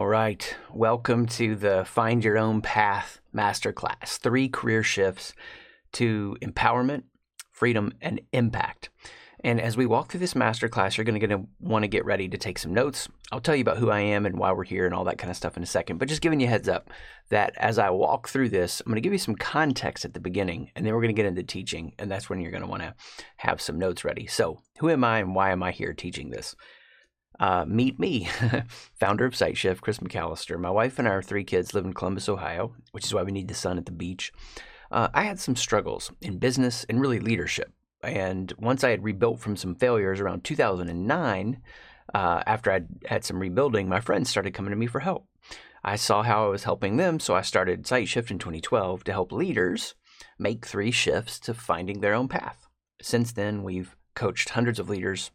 All right. Welcome to the Find Your Own Path Masterclass three career shifts to empowerment, freedom, and impact. And as we walk through this masterclass, you're going to want to get ready to take some notes. I'll tell you about who I am and why we're here and all that kind of stuff in a second. But just giving you a heads up that as I walk through this, I'm going to give you some context at the beginning, and then we're going to get into teaching. And that's when you're going to want to have some notes ready. So, who am I and why am I here teaching this? Uh, meet me, founder of SightShift, Chris McAllister. My wife and our three kids live in Columbus, Ohio, which is why we need the sun at the beach. Uh, I had some struggles in business and really leadership. And once I had rebuilt from some failures around 2009, uh, after I'd had some rebuilding, my friends started coming to me for help. I saw how I was helping them, so I started SightShift in 2012 to help leaders make three shifts to finding their own path. Since then, we've coached hundreds of leaders,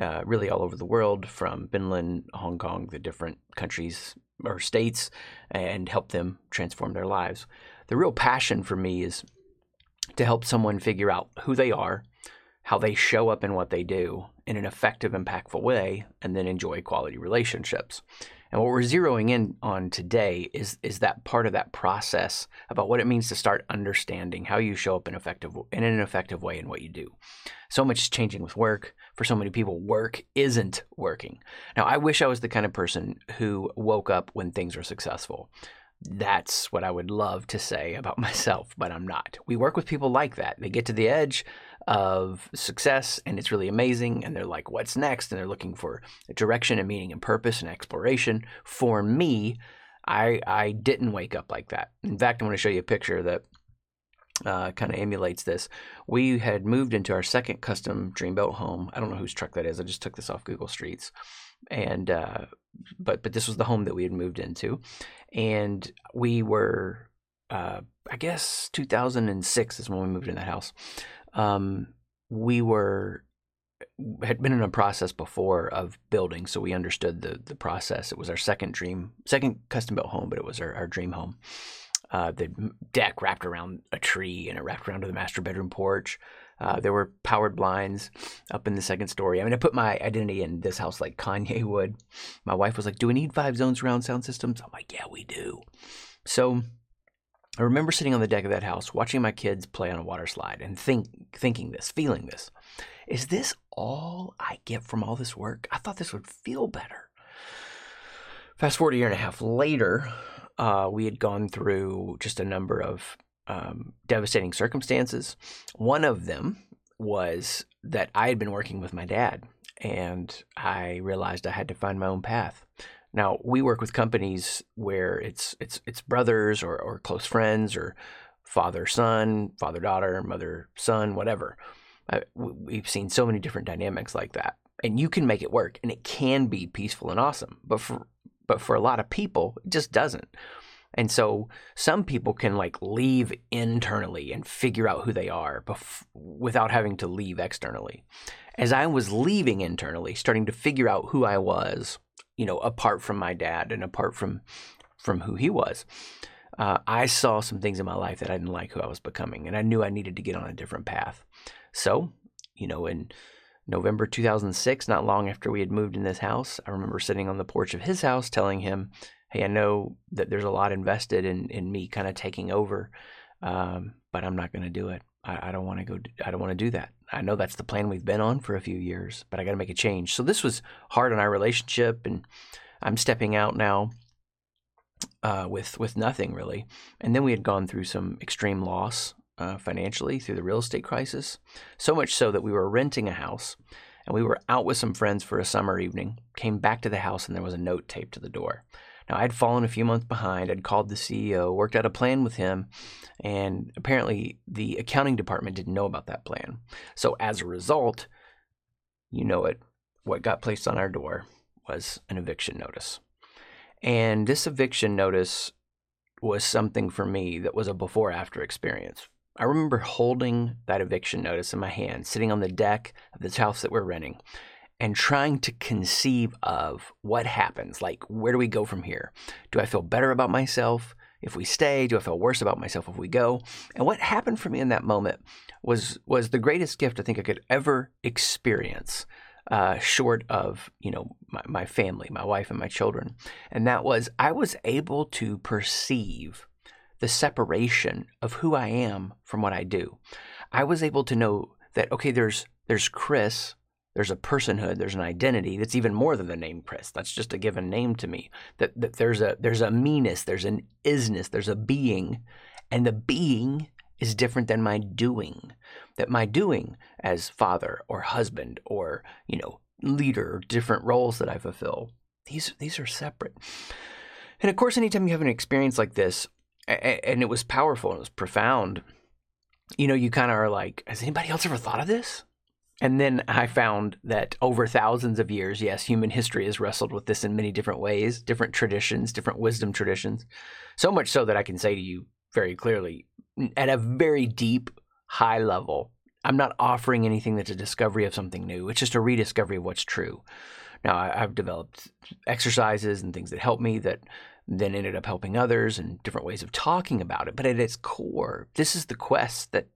uh, really all over the world, from Finland, Hong Kong, the different countries or states, and helped them transform their lives. The real passion for me is to help someone figure out who they are, how they show up in what they do in an effective, impactful way, and then enjoy quality relationships. And what we're zeroing in on today is is that part of that process about what it means to start understanding how you show up in effective in an effective way in what you do. So much is changing with work. For so many people, work isn't working. Now, I wish I was the kind of person who woke up when things are successful. That's what I would love to say about myself, but I'm not. We work with people like that. They get to the edge of success and it's really amazing, and they're like, what's next? And they're looking for direction and meaning and purpose and exploration. For me, I, I didn't wake up like that. In fact, I want to show you a picture that uh, kind of emulates this. We had moved into our second custom Dreamboat home. I don't know whose truck that is. I just took this off Google Streets, and uh, but but this was the home that we had moved into, and we were, uh, I guess, 2006 is when we moved in that house. Um, we were had been in a process before of building, so we understood the the process. It was our second dream, second custom built home, but it was our, our dream home. Uh, the deck wrapped around a tree and it wrapped around to the master bedroom porch. Uh, there were powered blinds up in the second story. I mean, I put my identity in this house like Kanye would. My wife was like, Do we need five zones surround sound systems? I'm like, Yeah, we do. So I remember sitting on the deck of that house, watching my kids play on a water slide and think, thinking this, feeling this. Is this all I get from all this work? I thought this would feel better. Fast forward a year and a half later, uh, we had gone through just a number of um, devastating circumstances. One of them was that I had been working with my dad, and I realized I had to find my own path. Now we work with companies where it's it's it's brothers or, or close friends or father son, father daughter, mother son, whatever. Uh, we've seen so many different dynamics like that, and you can make it work, and it can be peaceful and awesome. But for but for a lot of people, it just doesn't. And so some people can like leave internally and figure out who they are bef- without having to leave externally. As I was leaving internally, starting to figure out who I was, you know, apart from my dad and apart from from who he was, uh, I saw some things in my life that I didn't like who I was becoming, and I knew I needed to get on a different path. So, you know, in November 2006, not long after we had moved in this house, I remember sitting on the porch of his house telling him, hey, I know that there's a lot invested in in me kind of taking over, um, but I'm not going to do it. I, I don't want to go. I don't want to do that. I know that's the plan we've been on for a few years, but I got to make a change. So this was hard on our relationship, and I'm stepping out now uh, with with nothing really. And then we had gone through some extreme loss uh, financially through the real estate crisis, so much so that we were renting a house. And we were out with some friends for a summer evening, came back to the house, and there was a note taped to the door. Now, I'd fallen a few months behind. I'd called the CEO, worked out a plan with him, and apparently the accounting department didn't know about that plan. So, as a result, you know it, what got placed on our door was an eviction notice. And this eviction notice was something for me that was a before after experience. I remember holding that eviction notice in my hand, sitting on the deck of this house that we're renting, and trying to conceive of what happens. Like, where do we go from here? Do I feel better about myself if we stay? Do I feel worse about myself if we go? And what happened for me in that moment was was the greatest gift I think I could ever experience. uh, short of you know my, my family, my wife, and my children, and that was I was able to perceive the separation of who I am from what I do. I was able to know that okay, there's there's Chris, there's a personhood, there's an identity that's even more than the name Chris. That's just a given name to me. That, that there's a there's a meanness, there's an isness, there's a being, and the being is different than my doing. That my doing as father or husband or, you know, leader, different roles that I fulfill, these these are separate. And of course, anytime you have an experience like this, and it was powerful, and it was profound, you know, you kind of are like, has anybody else ever thought of this? And then I found that over thousands of years, yes, human history has wrestled with this in many different ways, different traditions, different wisdom traditions. So much so that I can say to you very clearly, at a very deep, high level, I'm not offering anything that's a discovery of something new. It's just a rediscovery of what's true. Now, I've developed exercises and things that help me that then ended up helping others and different ways of talking about it. But at its core, this is the quest that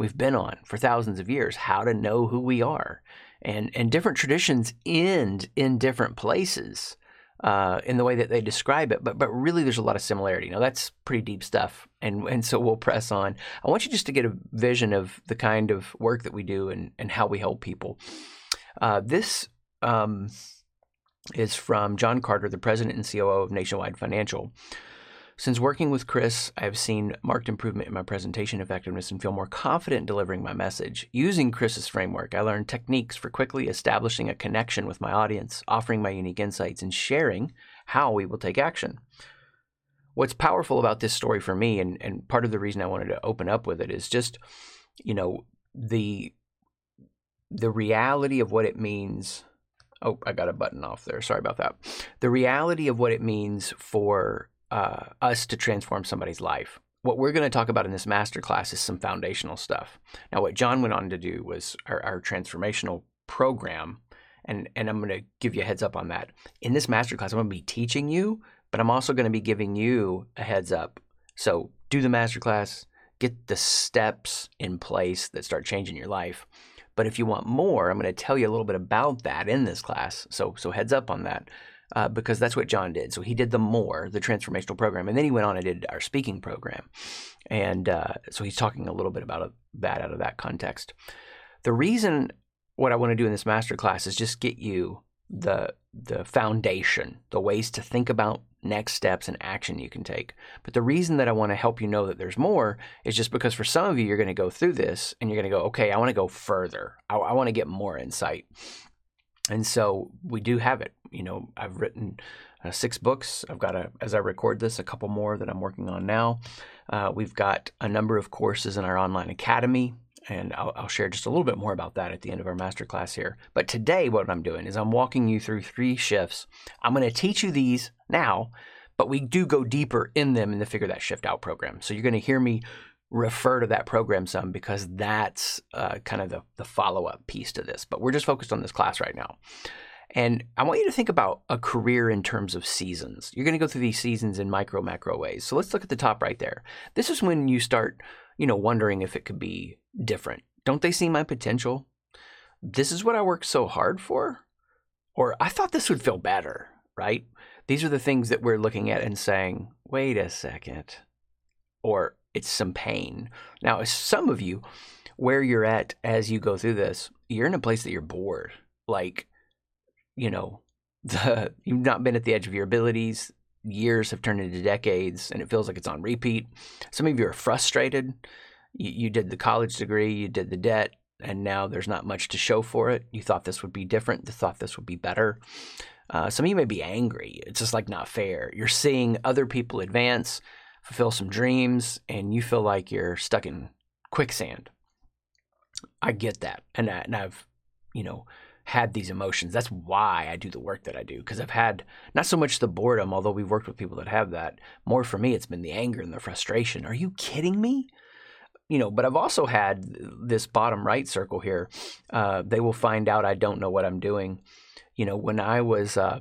we've been on for thousands of years how to know who we are. And, and different traditions end in different places uh, in the way that they describe it, but but really there's a lot of similarity. Now that's pretty deep stuff, and and so we'll press on. I want you just to get a vision of the kind of work that we do and and how we help people. Uh, this um, is from John Carter, the president and COO of Nationwide Financial. Since working with Chris, I have seen marked improvement in my presentation effectiveness and feel more confident in delivering my message. Using Chris's framework, I learned techniques for quickly establishing a connection with my audience, offering my unique insights, and sharing how we will take action. What's powerful about this story for me, and, and part of the reason I wanted to open up with it, is just, you know, the the reality of what it means Oh, I got a button off there. Sorry about that. The reality of what it means for uh, us to transform somebody's life. What we're going to talk about in this masterclass is some foundational stuff. Now, what John went on to do was our, our transformational program, and, and I'm going to give you a heads up on that. In this masterclass, I'm going to be teaching you, but I'm also going to be giving you a heads up. So, do the masterclass, get the steps in place that start changing your life. But if you want more, I'm going to tell you a little bit about that in this class. So, so heads up on that. Uh, because that's what John did. So he did the more, the transformational program, and then he went on and did our speaking program. And uh, so he's talking a little bit about that out of that context. The reason what I want to do in this master class is just get you the the foundation, the ways to think about next steps and action you can take. But the reason that I want to help you know that there's more is just because for some of you, you're going to go through this and you're going to go, okay, I want to go further. I, I want to get more insight. And so we do have it. You know, I've written uh, six books. I've got a, as I record this, a couple more that I'm working on now. Uh, we've got a number of courses in our online academy and I'll, I'll, share just a little bit more about that at the end of our masterclass here. But today, what I'm doing is I'm walking you through three shifts. I'm going to teach you these now, but we do go deeper in them in the Figure That Shift Out program. So you're going to hear me refer to that program some because that's uh, kind of the, the follow up piece to this. But we're just focused on this class right now. And I want you to think about a career in terms of seasons. You're going to go through these seasons in micro, macro ways. So let's look at the top right there. This is when you start, you know, wondering if it could be different. Don't they see my potential? This is what I worked so hard for? Or I thought this would feel better, right? These are the things that we're looking at and saying, wait a second. Or it's some pain. Now, some of you, where you're at as you go through this, you're in a place that you're bored. Like, you know, the you've not been at the edge of your abilities. Years have turned into decades, and it feels like it's on repeat. Some of you are frustrated. You, you did the college degree, you did the debt, and now there's not much to show for it. You thought this would be different. You thought this would be better. Uh, some of you may be angry. It's just like not fair. You're seeing other people advance, fulfill some dreams, and you feel like you're stuck in quicksand. I get that, and, I, and I've, you know, had these emotions. That's why I do the work that I do because I've had not so much the boredom, although we've worked with people that have that. More for me, it's been the anger and the frustration. Are you kidding me? You know, but I've also had this bottom right circle here. Uh, they will find out I don't know what I'm doing. You know, when I was. Uh,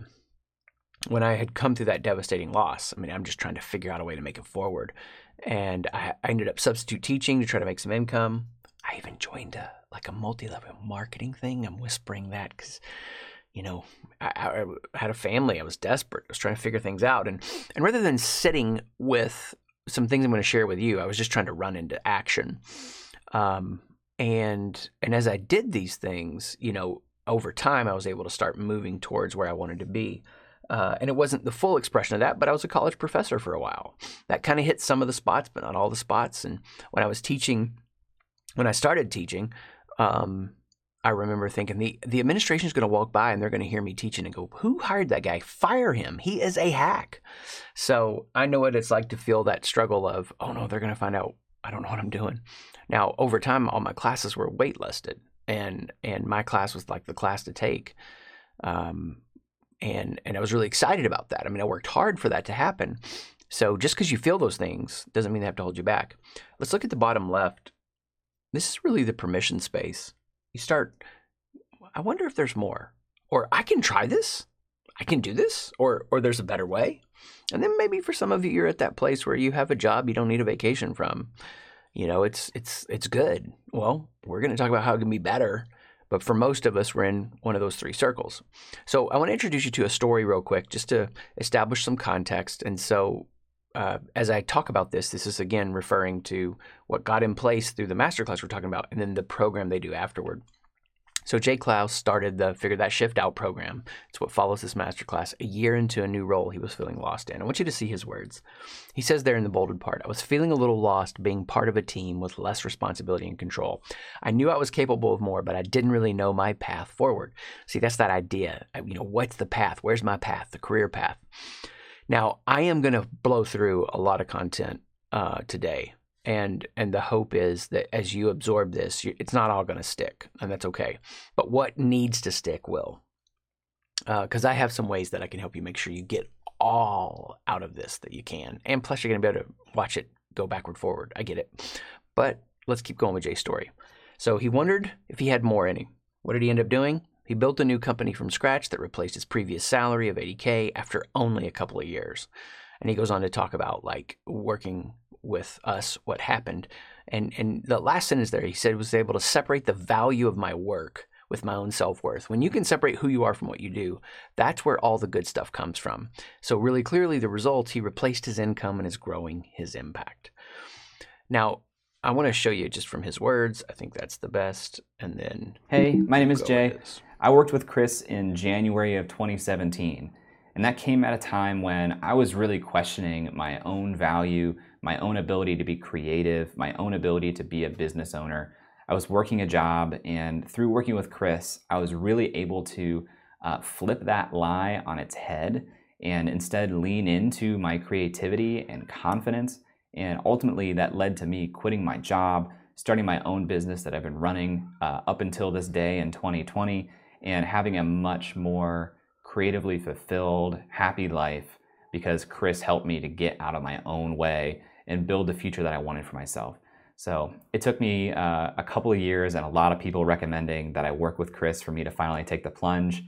when I had come through that devastating loss, I mean, I'm just trying to figure out a way to make it forward. And I, I ended up substitute teaching to try to make some income. I even joined a like a multi-level marketing thing. I'm whispering that because you know, I, I, had a family. I was desperate. I was trying to figure things out, and and rather than sitting with some things I'm going to share with you, I was just trying to run into action. Um, and and as I did these things, you know, over time, I was able to start moving towards where I wanted to be. Uh, and it wasn't the full expression of that, but I was a college professor for a while. That kind of hit some of the spots, but not all the spots. And when I was teaching, when I started teaching, um, I remember thinking the the administration is going to walk by and they're going to hear me teaching and go, "Who hired that guy? Fire him! He is a hack." So I know what it's like to feel that struggle of, "Oh no, they're going to find out I don't know what I'm doing." Now over time, all my classes were waitlisted, and and my class was like the class to take, um, and and I was really excited about that. I mean, I worked hard for that to happen. So just because you feel those things doesn't mean they have to hold you back. Let's look at the bottom left. This is really the permission space you start, I wonder if there's more. Or I can try this. I can do this. Or, or there's a better way. And then maybe for some of you, you're at that place where you have a job you don't need a vacation from. You know, it's it's it's good. Well, we're going to talk about how it can be better. But for most of us, we're in one of those three circles. So I want to introduce you to a story real quick, just to establish some context. And so uh, as I talk about this, this is again referring to what got in place through the masterclass we're talking about, and then the program they do afterward. So Jay Klaus started the Figure That Shift Out program. It's what follows this masterclass. A year into a new role he was feeling lost in. I want you to see his words. He says there in the bolded part, I was feeling a little lost being part of a team with less responsibility and control. I knew I was capable of more, but I didn't really know my path forward. See, that's that idea. You know, what's the path? Where's my path? The career path. Now, I am going to blow through a lot of content uh, today, and and the hope is that as you absorb this, you, it's not all going to stick, and that's okay. But what needs to stick will, because uh, I have some ways that I can help you make sure you get all out of this that you can, and plus you're going to be able to watch it go backward forward. I get it, but let's keep going with Jay's story. So he wondered if he had more him. What did he end up doing? He built a new company from scratch that replaced his previous salary of 80K after only a couple of years. And he goes on to talk about like working with us, what happened. And, and the last sentence there, he said, was able to separate the value of my work with my own self worth. When you can separate who you are from what you do, that's where all the good stuff comes from. So, really clearly, the results, he replaced his income and is growing his impact. Now, I want to show you just from his words. I think that's the best. And then. Hey, my name is Jay. I worked with Chris in January of 2017, and that came at a time when I was really questioning my own value, my own ability to be creative, my own ability to be a business owner. I was working a job, and through working with Chris, I was really able to uh, flip that lie on its head and instead lean into my creativity and confidence. And ultimately, that led to me quitting my job, starting my own business that I've been running uh, up until this day in 2020 and having a much more creatively fulfilled, happy life because Chris helped me to get out of my own way and build the future that I wanted for myself. So it took me uh, a couple of years and a lot of people recommending that I work with Chris for me to finally take the plunge.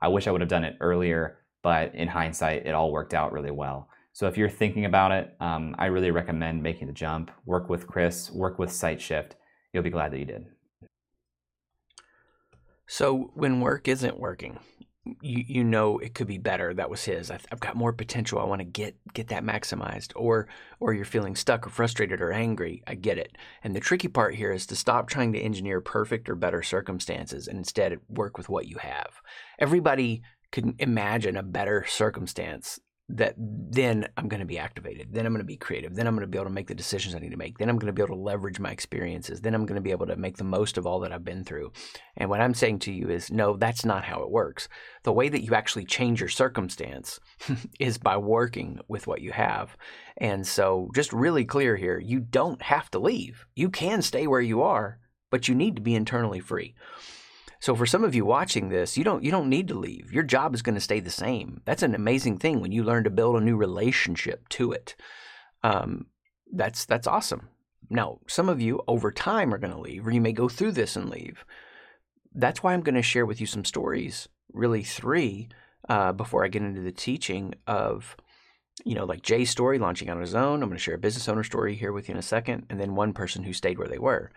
I wish I would have done it earlier, but in hindsight, it all worked out really well. So if you're thinking about it, um, I really recommend making the jump. Work with Chris, work with SightShift. You'll be glad that you did. So when work isn't working, you you know it could be better. That was his. I've, I've got more potential. I want to get get that maximized. Or or you're feeling stuck or frustrated or angry. I get it. And the tricky part here is to stop trying to engineer perfect or better circumstances and instead work with what you have. Everybody can imagine a better circumstance that then I'm going to be activated. Then I'm going to be creative. Then I'm going to be able to make the decisions I need to make. Then I'm going to be able to leverage my experiences. Then I'm going to be able to make the most of all that I've been through. And what I'm saying to you is no, that's not how it works. The way that you actually change your circumstance is by working with what you have. And so, just really clear here you don't have to leave. You can stay where you are, but you need to be internally free. So for some of you watching this, you don't you don't need to leave. Your job is going to stay the same. That's an amazing thing when you learn to build a new relationship to it. Um, that's that's awesome. Now, some of you over time are going to leave, or you may go through this and leave. That's why I'm going to share with you some stories, really three, uh, before I get into the teaching of, you know, like Jay's story launching on his own. I'm going to share a business owner story here with you in a second, and then one person who stayed where they were.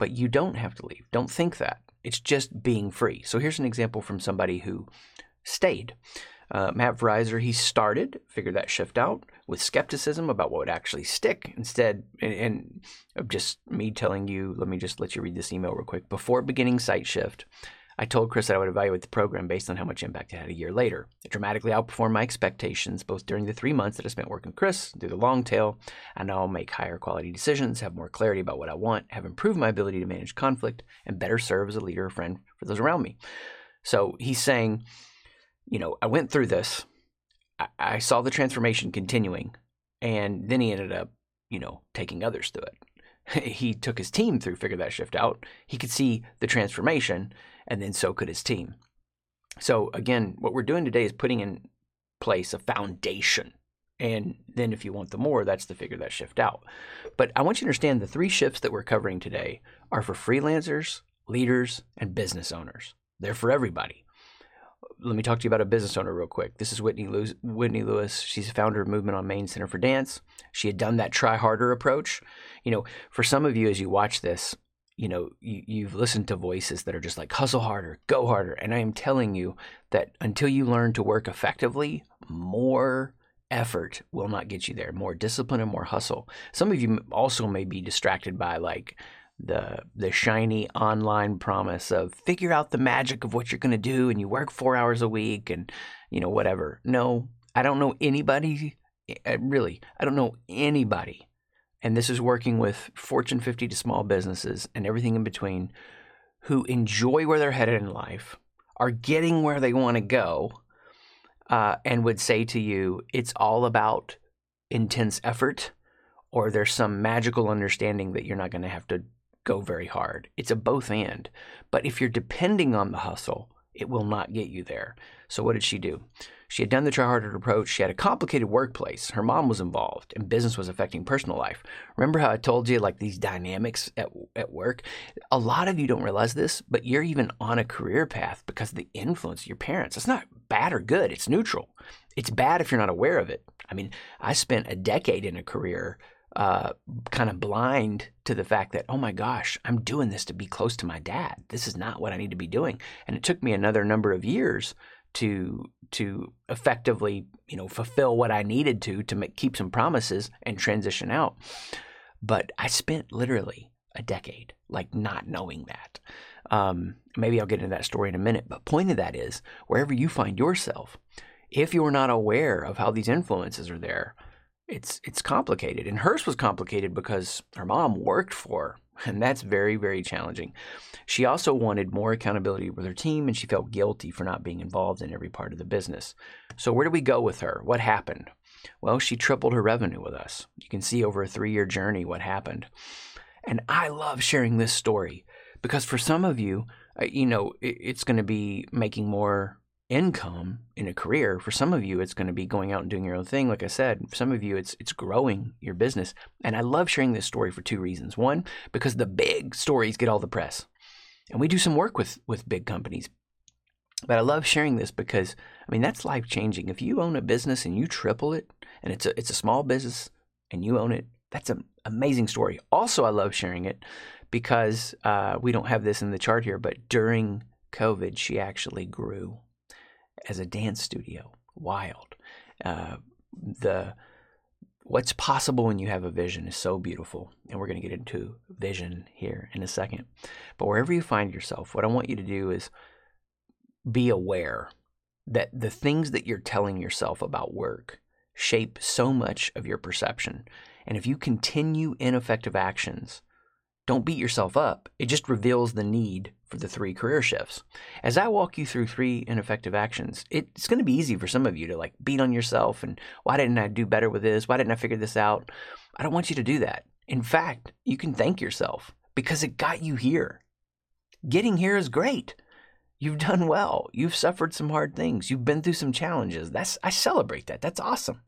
but you don't have to leave. Don't think that. It's just being free. So here's an example from somebody who stayed. Uh, Matt Verizer, he started, figured that shift out with skepticism about what would actually stick. Instead, and, and of just me telling you, let me just let you read this email real quick. Before beginning Sight Shift, I told Chris that I would evaluate the program based on how much impact it had a year later. It dramatically outperformed my expectations, both during the three months that I spent working with Chris, through the long tail, and now I'll make higher quality decisions, have more clarity about what I want, have improved my ability to manage conflict, and better serve as a leader or friend for those around me. So he's saying, you know, I went through this, I, I saw the transformation continuing, and then he ended up, you know, taking others through it he took his team through figure that shift out he could see the transformation and then so could his team. So, again, what we're doing today is putting in place a foundation. And then, if you want the more, that's to figure that shift out. But I want you to understand the three shifts that we're covering today are for freelancers, leaders, and business owners. They're for everybody. Let me talk to you about a business owner real quick. This is Whitney Lewis. Whitney Lewis. She's a founder of Movement on Main Center for Dance. She had done that try harder approach. You know, for some of you, as you watch this, you know you, you've listened to voices that are just like hustle harder go harder and i am telling you that until you learn to work effectively more effort will not get you there more discipline and more hustle some of you also may be distracted by like the the shiny online promise of figure out the magic of what you're going to do and you work 4 hours a week and you know whatever. No i don't know anybody eh, really i don't know anybody. And this is working with Fortune 50 to small businesses and everything in between who enjoy where they're headed in life, are getting where they want to go, uh, and would say to you, it's all about intense effort, or there's some magical understanding that you're not going to have to go very hard. It's a both and. But if you're depending on the hustle, it will not get you there. So, what did she do? She had done the try harder approach. She had a complicated workplace. Her mom was involved, and business was affecting personal life. Remember how I told you, like, these dynamics at, at work? A lot of you don't realize this, but you're even on a career path because of the influence of your parents. It's not bad or good, it's neutral. It's bad if you're not aware of it. I mean, I spent a decade in a career uh, kind of blind to the fact that, oh my gosh, I'm doing this to be close to my dad. This is not what I need to be doing. And it took me another number of years to to effectively you know fulfill what I needed to to make, keep some promises and transition out. But I spent literally a decade like not knowing that. Um, maybe I'll get into that story in a minute. But point of that is wherever you find yourself, if you're not aware of how these influences are there, it's it's complicated. And hers was complicated because her mom worked for her, and that's very, very challenging. She also wanted more accountability with her team, and she felt guilty for not being involved in every part of the business. So, where do we go with her? What happened? Well, she tripled her revenue with us. You can see over a three year journey what happened. And I love sharing this story because for some of you, uh, you know, it's going to be making more income in a career. For some of you, it's going to be going out and doing your own thing. Like I said, for some of you, it's it's growing your business. And I love sharing this story for two reasons. One, because the big stories get all the press, and we do some work with with big companies. But I love sharing this because I mean that's life changing. If you own a business and you triple it, and it's a it's a small business and you own it, that's an amazing story. Also, I love sharing it because uh, we don't have this in the chart here, but during COVID, she actually grew as a dance studio. Wild. Uh, the what's possible when you have a vision is so beautiful, and we're going to get into vision here in a second. But wherever you find yourself, what I want you to do is be aware that the things that you're telling yourself about work shape so much of your perception. And if you continue ineffective actions, don't beat yourself up. It just reveals the need for the three career shifts. As I walk you through three ineffective actions, it's going to be easy for some of you to like beat on yourself and why didn't I do better with this? Why didn't I figure this out? I don't want you to do that. In fact, you can thank yourself because it got you here. Getting here is great. You've done well. You've suffered some hard things. You've been through some challenges. That's I celebrate that. That's awesome.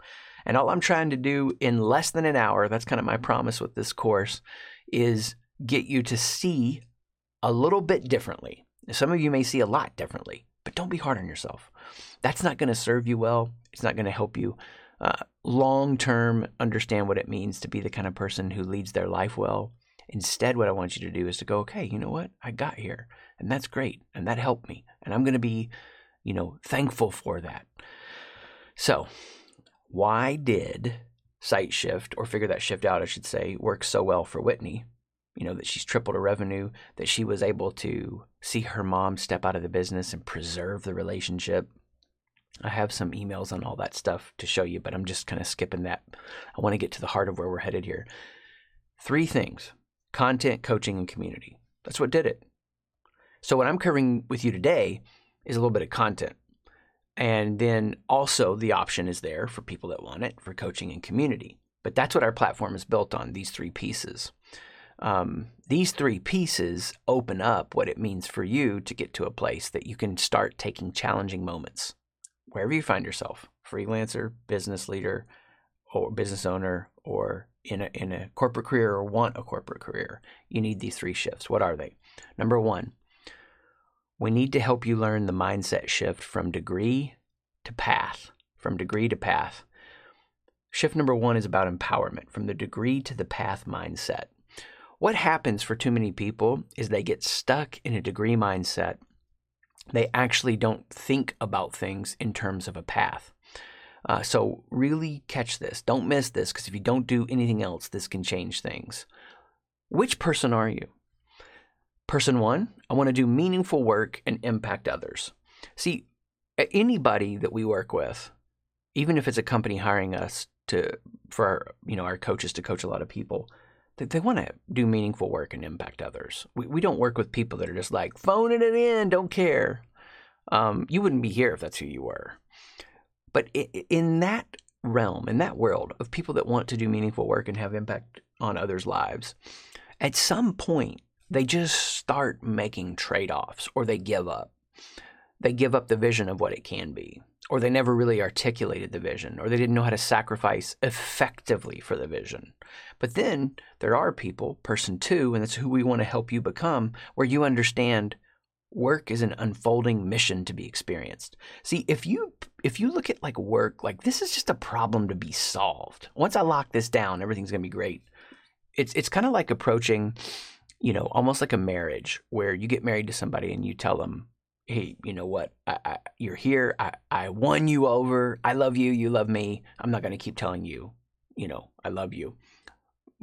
And all I'm trying to do in less than an hour, that's kind of my promise with this course, is get you to see a little bit differently. Some of you may see a lot differently, but don't be hard on yourself. That's not going to serve you well. It's not going to help you uh, long term understand what it means to be the kind of person who leads their life well Instead, what I want you to do is to go, okay, you know what? I got here and that's great. And that helped me. And I'm going to be, you know, thankful for that. So, why did Sight Shift, or figure that shift out, I should say, work so well for Whitney? You know, that she's tripled her revenue, that she was able to see her mom step out of the business and preserve the relationship. I have some emails on all that stuff to show you, but I'm just kind of skipping that. I want to get to the heart of where we're headed here. Three things content, coaching, and community. That's what did it. So, what I'm covering with you today is a little bit of content. And then also the option is there for people that want it for coaching and community. But that's what our platform is built on these three pieces. Um, these three pieces open up what it means for you to get to a place that you can start taking challenging moments wherever you find yourself freelancer, business leader, or business owner, or in a, in a corporate career or want a corporate career. You need these three shifts. What are they? Number one, we need to help you learn the mindset shift from degree to path. From degree to path. Shift number one is about empowerment, from the degree to the path mindset. What happens for too many people is they get stuck in a degree mindset. They actually don't think about things in terms of a path. Uh, so, really catch this. Don't miss this because if you don't do anything else, this can change things. Which person are you? Person one, I want to do meaningful work and impact others. See, anybody that we work with, even if it's a company hiring us to for our, you know our coaches to coach a lot of people, they, they want to do meaningful work and impact others. We we don't work with people that are just like phoning it in, don't care. Um, you wouldn't be here if that's who you were. But in that realm, in that world of people that want to do meaningful work and have impact on others' lives, at some point they just start making trade offs or they give up. They give up the vision of what it can be, or they never really articulated the vision, or they didn't know how to sacrifice effectively for the vision. But then there are people, person two, and that's who we want to help you become, where you understand work is an unfolding mission to be experienced. See, if you if you look at like work, like this is just a problem to be solved. Once I lock this down, everything's going to be great. It's it's kind of like approaching you know, almost like a marriage where you get married to somebody and you tell them, hey, you know what, I, I, you're here. I, I won you over. I love you. You love me. I'm not going to keep telling you, you know, I love you.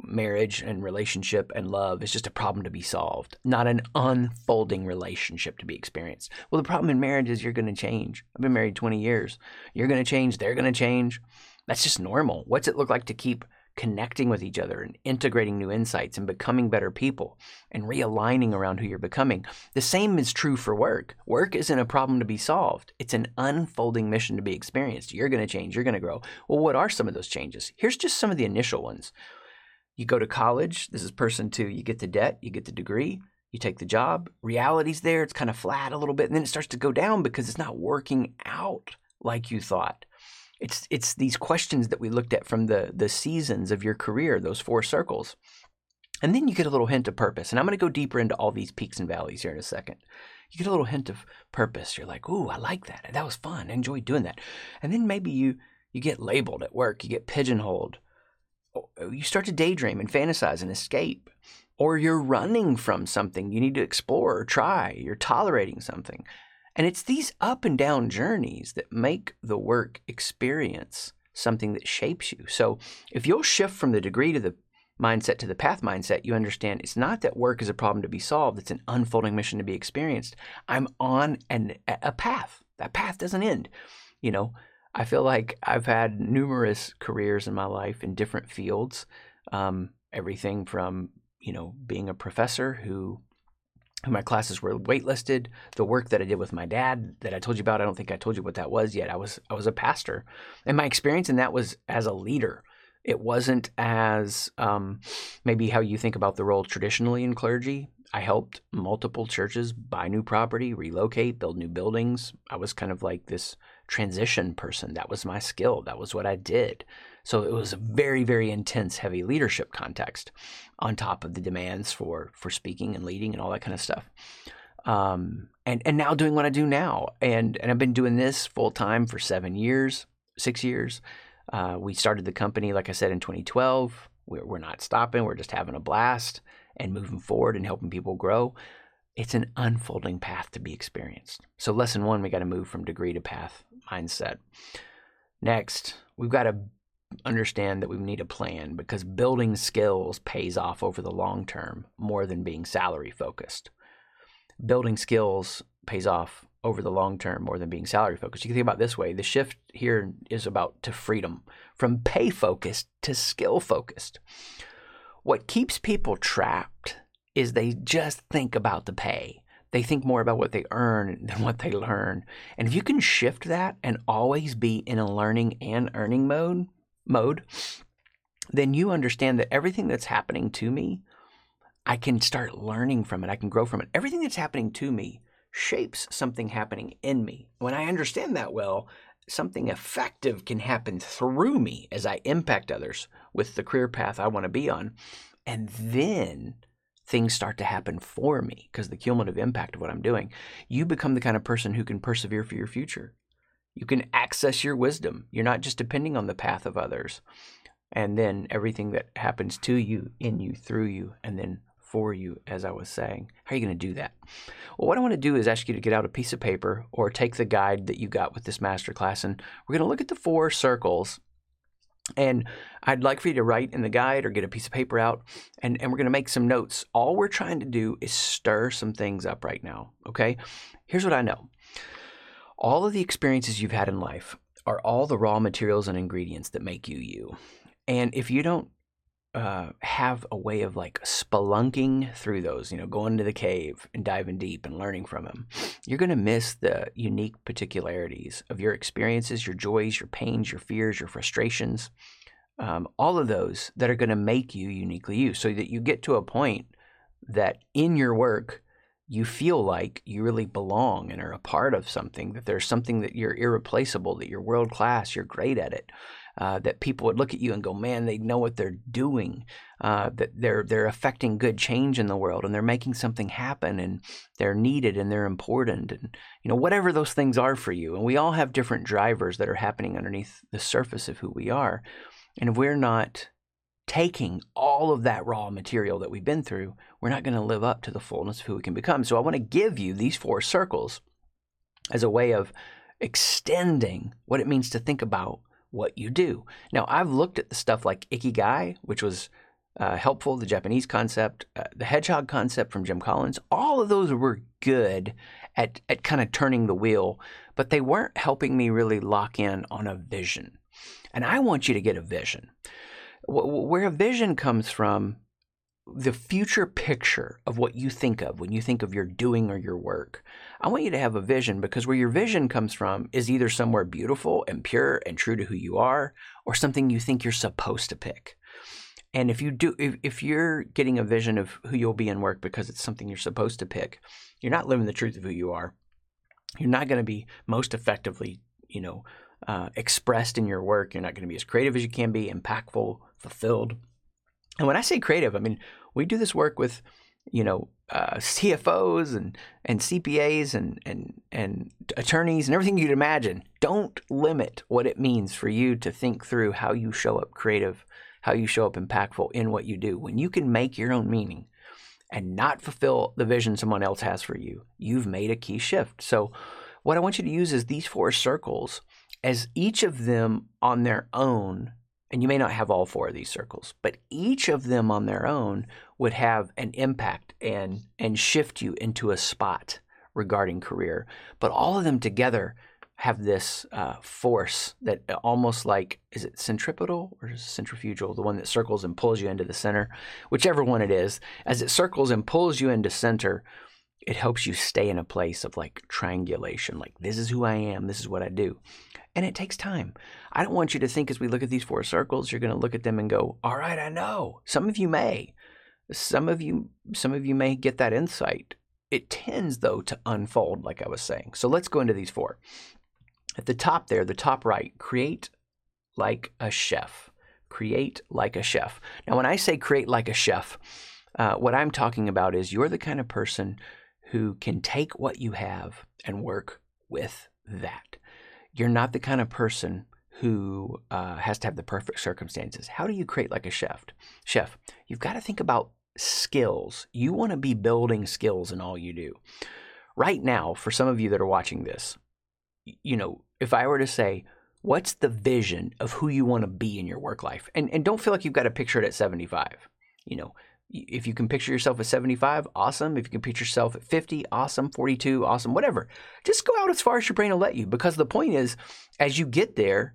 Marriage and relationship and love is just a problem to be solved, not an unfolding relationship to be experienced. Well, the problem in marriage is you're going to change. I've been married 20 years. You're going to change. They're going to change. That's just normal. What's it look like to keep connecting with each other and integrating new insights and becoming better people and realigning around who you're becoming. The same is true for work. Work isn't a problem to be solved, it's an unfolding mission to be experienced. You're going to change, you're going to grow. Well, what are some of those changes? Here's just some of the initial ones. You go to college, this is person two, you get the debt, you get the degree, you take the job, reality's there, it's kind of flat a little bit, and then it starts to go down because it's not working out like you thought. It's it's these questions that we looked at from the the seasons of your career, those four circles. And then you get a little hint of purpose. And I'm going to go deeper into all these peaks and valleys here in a second. You get a little hint of purpose. You're like, "Ooh, I like that. That was fun. I enjoyed doing that." And then maybe you you get labeled at work. You get pigeonholed. Oh, oh you start to daydream and fantasize and escape. Or you're running from something you need to explore or try. You're tolerating something. And it's these up and down journeys that make the work experience something that shapes you. So if you'll shift from the degree to the mindset to the path mindset, you understand it's not that work is a problem to be solved, it's an unfolding mission to be experienced. I'm on an, a path. That path doesn't end. You know, I feel like I've had numerous careers in my life in different fields. Um, everything from, you know, being a professor who my classes were waitlisted. The work that I did with my dad that I told you about, I don't think I told you what that was yet. I was I was a pastor, and my experience in that was as a leader. It wasn't as um, maybe how you think about the role traditionally in clergy. I helped multiple churches buy new property, relocate, build new buildings. I was kind of like this transition person. That was my skill. That was what I did. So it was a very, very intense, heavy leadership context on top of the demands for for speaking and leading and all that kind of stuff. Um, and and now doing what I do now, and and I've been doing this full time for seven years, six years. Uh, we started the company, like I said, in 2012. We're, we're not stopping. We're just having a blast. and moving forward and helping people grow, it's an unfolding path to be experienced. So, lesson one, we got to move from degree to path mindset. Next, we've got to understand that we need a plan because building skills pays off over the long term more than being salary focused. Building skills pays off over the long term more than being salary focused. You can think about this way the shift here is about to freedom from pay focused to skill focused. What keeps people trapped is they just think about the pay. They think more about what they earn than what they learn. And if you can shift that and always be in a learning and earning mode, mode, then you understand that everything that's happening to me, I can start learning from it. I can grow from it. Everything that's happening to me shapes something happening in me. When I understand that well, something effective can happen through me as I impact others with the career path I want to be on. And then things start to happen for me because the cumulative impact of what I'm doing. You become the kind of person who can persevere for your future. You can access your wisdom. You're not just depending on the path of others. And then everything that happens to you, in you, through you, and then for you, as I was saying. How are you going to do that? Well, what I want to do is ask you to get out a piece of paper or take the guide that you got with this masterclass, and we're going to look at the four circles and I'd like for you to write in the guide or get a piece of paper out, and, and we're going to make some notes. All we're trying to do is stir some things up right now, okay? Here's what I know all of the experiences you've had in life are all the raw materials and ingredients that make you you. And if you don't uh, have a way of like spelunking through those, you know, going to the cave and diving deep and learning from them, you're going to miss the unique particularities of your experiences, your joys, your pains, your fears, your frustrations, um, all of those that are going to make you uniquely you so that you get to a point that in your work, you feel like you really belong and are a part of something, that there's something that you're irreplaceable, that you're world class, you're great at it uh, that people would look at you and go, man, they know what they're doing, uh, that they're they're affecting good change in the world, and they're making something happen, and they're needed, and they're important, and you know whatever those things are for you. And we all have different drivers that are happening underneath the surface of who we are, and if we're not taking all of that raw material that we've been through, we're not going to live up to the fullness of who we can become. So I want to give you these four circles as a way of extending what it means to think about what you do. Now, I've looked at the stuff like Ikigai, which was uh, helpful, the Japanese concept, uh, the hedgehog concept from Jim Collins. All of those were good at, at kind of turning the wheel, but they weren't helping me really lock in on a vision. And I want you to get a vision. Where a vision comes from the future picture of what you think of when you think of your doing or your work. I want you to have a vision because where your vision comes from is either somewhere beautiful and pure and true to who you are or something you think you're supposed to pick. And if you do if, if you're getting a vision of who you'll be in work because it's something you're supposed to pick, you're not living the truth of who you are. You're not going to be most effectively, you know, uh, expressed in your work. You're not going to be as creative as you can be, impactful, fulfilled. And when I say creative, I mean we do this work with, you know, uh, CFOs and and CPAs and and and attorneys and everything you'd imagine. Don't limit what it means for you to think through how you show up creative, how you show up impactful in what you do. When you can make your own meaning and not fulfill the vision someone else has for you, you've made a key shift. So, what I want you to use is these four circles as each of them on their own and you may not have all four of these circles, but each of them on their own would have an impact and and shift you into a spot regarding career. But all of them together have this uh, force that almost like is it centripetal or centrifugal, the one that circles and pulls you into the center, whichever one it is. As it circles and pulls you into center, it helps you stay in a place of like triangulation, like this is who I am, this is what I do. And it takes time. I don't want you to think as we look at these four circles, you're going to look at them and go, "All right, I know." Some of you may. Some of you some of you may get that insight. It tends though to unfold like I was saying. So let's go into these four. At the top there, the top right, create like a chef. Create like a chef. Now, when I say create like a chef, uh, what I'm talking about is you're the kind of person who can take what you have and work with that. You're not the kind of person who uh, has to have the perfect circumstances. How do you create like a chef? Chef, you've got to think about skills. You want to be building skills in all you do. Right now, for some of you that are watching this, you know, if I were to say, what's the vision of who you want to be in your work life? And, and don't feel like you've got to picture it at 75. You know, if you can picture yourself at 75, awesome. If you can picture yourself at 50, awesome. 42, awesome. Whatever. Just go out as far as your brain will let you because the point is, as you get there,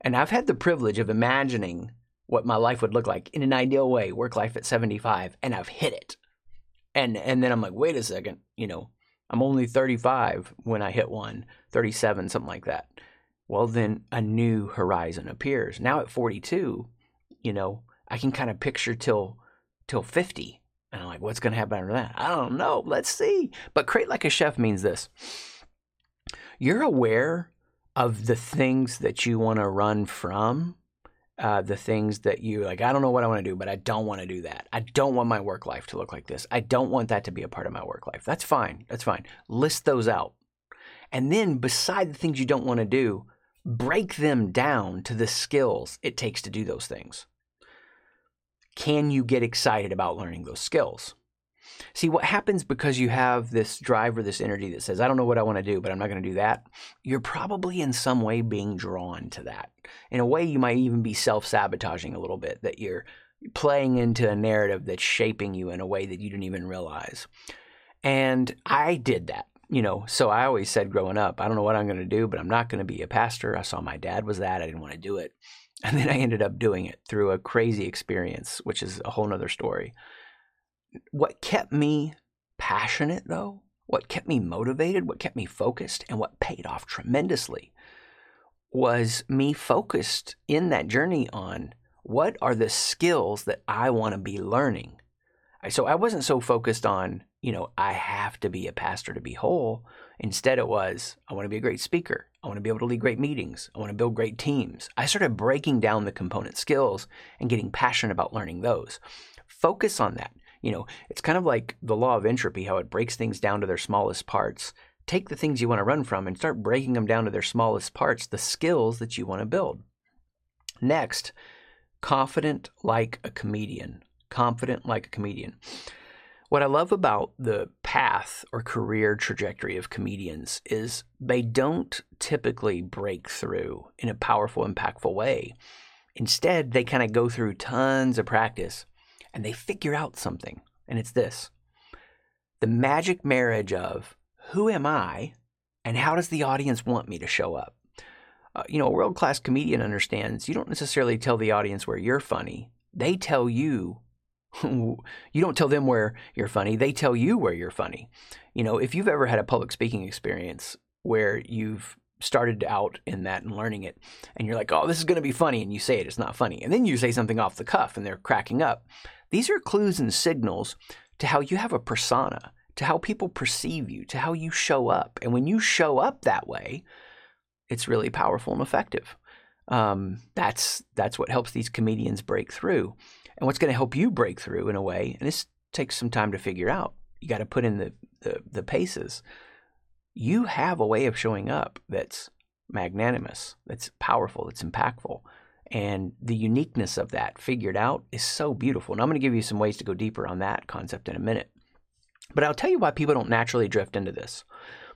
and I've had the privilege of imagining what my life would look like in an ideal way, work life at 75, and I've hit it. And and then I'm like, wait a second, you know, I'm only 35 when I hit one, 37, something like that. Well, then a new horizon appears. Now at 42, you know, I can kind of picture till till 50. And I'm like, what's going to happen after that? I don't know. Let's see. But create like a chef means this you're aware of the things that you want to run from, uh, the things that you like, I don't know what I want to do, but I don't want to do that. I don't want my work life to look like this. I don't want that to be a part of my work life. That's fine. That's fine. List those out. And then, beside the things you don't want to do, break them down to the skills it takes to do those things can you get excited about learning those skills? See, what happens because you have this drive or this energy that says, I don't know what I want to do, but I'm not going to do that, you're probably in some way being drawn to that. In a way, you might even be self sabotaging a little bit, that you're playing into a narrative that's shaping you in a way that you didn't even realize. And I did that. You know, so I always said growing up, I don't know what I'm going to do, but I'm not going to be a pastor. I saw my dad was that. I didn't want to do it. And then I ended up doing it through a crazy experience, which is a whole nother story. What kept me passionate, though, what kept me motivated, what kept me focused, and what paid off tremendously was me focused in that journey on what are the skills that I want to be learning. So I wasn't so focused on, you know, I have to be a pastor to be whole. Instead, it was, I want to be a great speaker. I want to be able to lead great meetings. I want to build great teams. I started breaking down the component skills and getting passionate about learning those. Focus on that. You know, it's kind of like the law of entropy, how it breaks things down to their smallest parts. Take the things you want to run from and start breaking them down to their smallest parts, the skills that you want to build. Next, confident like a comedian. Confident like a comedian. What I love about the path or career trajectory of comedians is they don't typically break through in a powerful, impactful way. Instead, they kind of go through tons of practice and they figure out something. And it's this the magic marriage of who am I and how does the audience want me to show up? Uh, you know, a world class comedian understands you don't necessarily tell the audience where you're funny, they tell you you don't tell them where you're funny, they tell you where you're funny. You know, if you've ever had a public speaking experience where you've started out in that and learning it, and you're like, oh, this is going to be funny, and you say it, it's not funny. And then you say something off the cuff and they're cracking up. These are clues and signals to how you have a persona, to how people perceive you, to how you show up. And when you show up that way, it's really powerful and effective. Um, that's that's what helps these comedians break through and what's going to help you break through in a way. And this takes some time to figure out. You got to put in the, the, the paces. You have a way of showing up that's magnanimous, that's powerful, that's impactful. And the uniqueness of that figured out is so beautiful. And I'm going to give you some ways to go deeper on that concept in a minute. But I'll tell you why people don't naturally drift into this.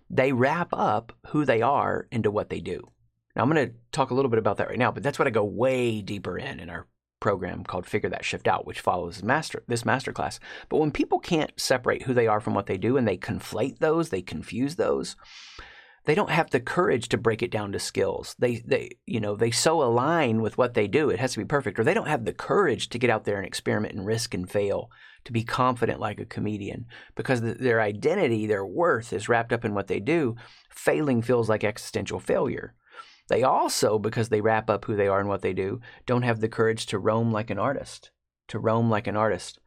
They wrap up who they are into what they do. Now, I'm going to talk a little bit about that right now, but that's what I go way deeper in in our program called Figure That Shift Out, which follows master this masterclass. But when people can't separate who they are from what they do and they conflate those, they confuse those, they don't have the courage to break it down to skills. They they you know, they so align with what they do, it has to be perfect, or they don't have the courage to get out there and experiment and risk and fail, to be confident like a comedian because the, their identity, their worth is wrapped up in what they do. Failing feels like existential failure. They also, because they wrap up who they are and what they do, don't have the courage to roam like an artist. To roam like an artist.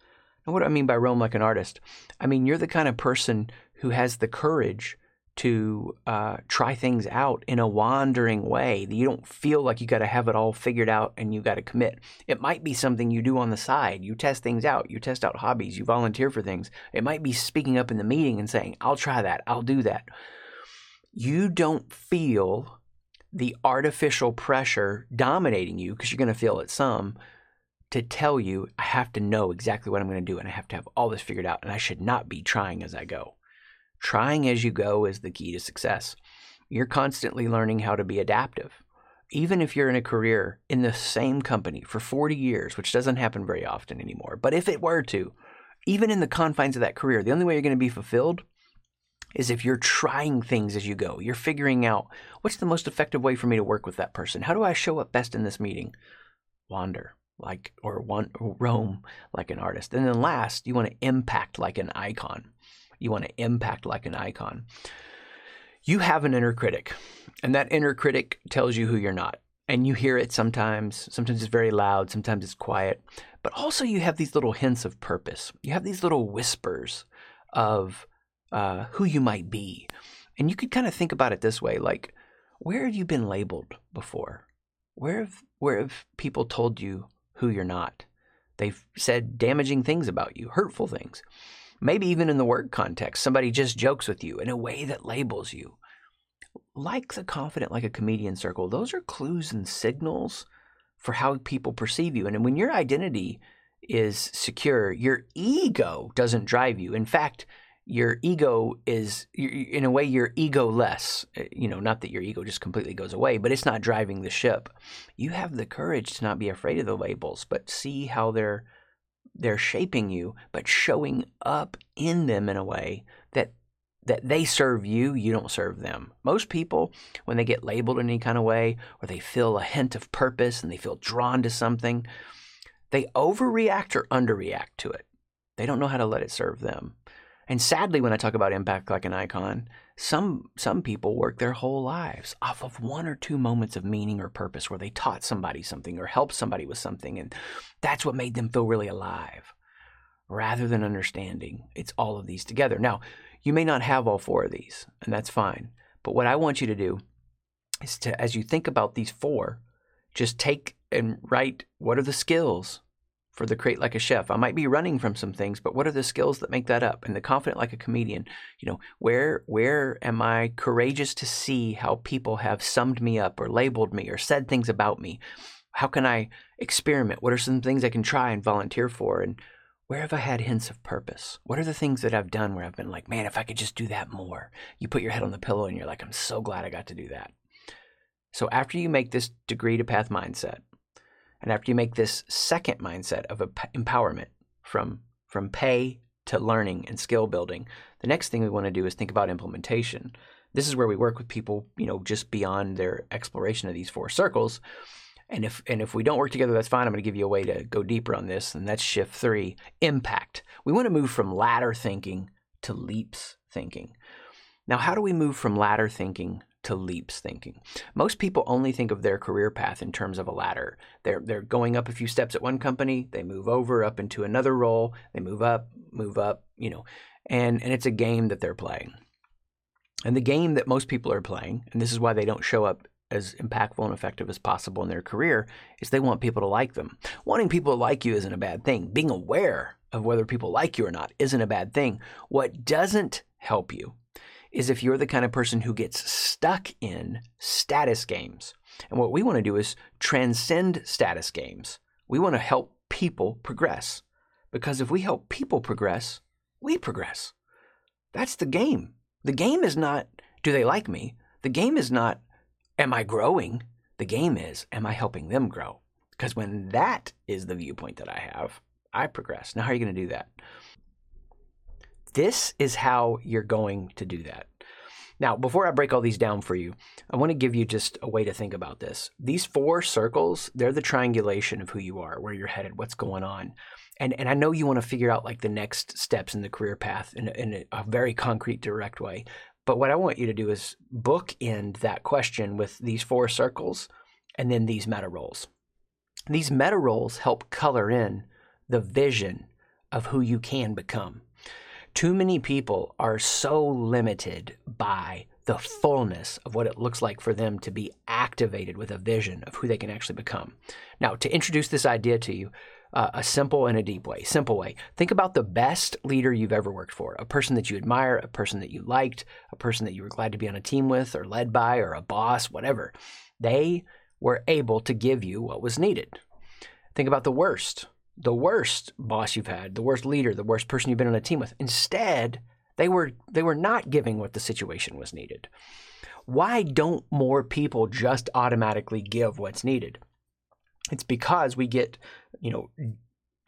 Now, what do I mean by roam like an artist? I mean, you're the kind of person who has the courage to uh, try things out in a wandering way. You don't feel like you got to have it all figured out and you got to commit. It might be something you do on the side. You test things out. You test out hobbies. You volunteer for things. It might be speaking up in the meeting and saying, I'll try that. I'll do that. You don't feel the artificial pressure dominating you, because you're going to feel it some, to tell you I have to know exactly what I'm going to do and I have to have all this figured out and I should not be trying as I go. Trying as you go is the key to success. You're constantly learning how to be adaptive. Even if you're in a career in the same company for 40 years, which doesn't happen very often anymore, but if it were to, even in the confines of that career, the only way you're going to be fulfilled is if you're trying things as you go. You're figuring out what's the most effective way for me to work with that person? How do I show up best in this meeting? Wander like or want roam like an artist. And then last, you want to impact like an icon. You want to impact like an icon. You have an inner critic, and that inner critic tells you who you're not. And you hear it sometimes. Sometimes it's very loud, sometimes it's quiet. But also, you have these little hints of purpose. You have these little whispers of uh, who you might be. And you could kind of think about it this way like, where have you been labeled before? Where have, where have people told you who you're not. They've said damaging things about you, hurtful things. Maybe even in the work context, somebody just jokes with you in a way that labels you. Like the confident like a comedian circle, those are clues and signals for how people perceive you. And when your identity is secure, your ego doesn't drive you. In fact, your ego is in a way you're ego less uh, you know not that your ego just completely goes away but it's not driving the ship. You have the courage to not be afraid of the labels but see how they're they're shaping you but showing up in them in a way that that they serve you you don't serve them. Most people when they get labeled in any kind of way or they feel a hint of purpose and they feel drawn to something they overreact or underreact to it. They don't know how to let it serve them and sadly, when I talk about impact like an icon, some some people work their whole lives off of one or two moments of meaning or purpose where they taught somebody something or helped somebody with something, and that's what made them feel really alive, rather than understanding it's all of these together. Now, you may not have all four of these, and that's fine. But what I want you to do is to, as you think about these four, just take and write what are the skills for the create like a chef. I might be running from some things, but what are the skills that make that up? And the confident like a comedian, you know, where where am I courageous to see how people have summed me up or labeled me or said things about me? How can I experiment? What are some things I can try and volunteer for? And where have I had hints of purpose? What are the things that I've done where I've been like, man, if I could just do that more? You put your head on the pillow and you're like, I'm so glad I got to do that. So after you make this degree to path mindset, and after you make this second mindset of empowerment from, from pay to learning and skill building, the next thing we want to do is think about implementation. This is where we work with people, you know, just beyond their exploration of these four circles. And if and if we don't work together, that's fine. I'm going to give you a way to go deeper on this, and that's shift three, impact. We want to move from ladder thinking to leaps thinking. Now, how do we move from ladder thinking to leaps thinking. Most people only think of their career path in terms of a ladder. They're they're going up a few steps at one company, they move over up into another role, they move up, move up, you know. And and it's a game that they're playing. And the game that most people are playing, and this is why they don't show up as impactful and effective as possible in their career, is they want people to like them. Wanting people to like you isn't a bad thing. Being aware of whether people like you or not isn't a bad thing. What doesn't help you is if you're the kind of person who gets stuck in status games. And what we want to do is transcend status games. We want to help people progress. Because if we help people progress, we progress. That's the game. The game is not, do they like me? The game is not, am I growing? The game is, am I helping them grow? Because when that is the viewpoint that I have, I progress. Now, how are you going to do that? This is how you're going to do that. Now, before I break all these down for you, I want to give you just a way to think about this. These four circles, they're the triangulation of who you are, where you're headed, what's going on. And, and I know you want to figure out like the next steps in the career path in, in a very concrete, direct way. But what I want you to do is bookend that question with these four circles and then these meta roles. These meta roles help color in the vision of who you can become. Too many people are so limited by the fullness of what it looks like for them to be activated with a vision of who they can actually become. Now, to introduce this idea to you, uh, a simple and a deep way. Simple way. Think about the best leader you've ever worked for, a person that you admire, a person that you liked, a person that you were glad to be on a team with or led by, or a boss, whatever. They were able to give you what was needed. Think about the worst, the worst boss you've had, the worst leader, the worst person you've been on a team with. Instead, they were they were not giving what the situation was needed. Why don't more people just automatically give what's needed? It's because we get, you know,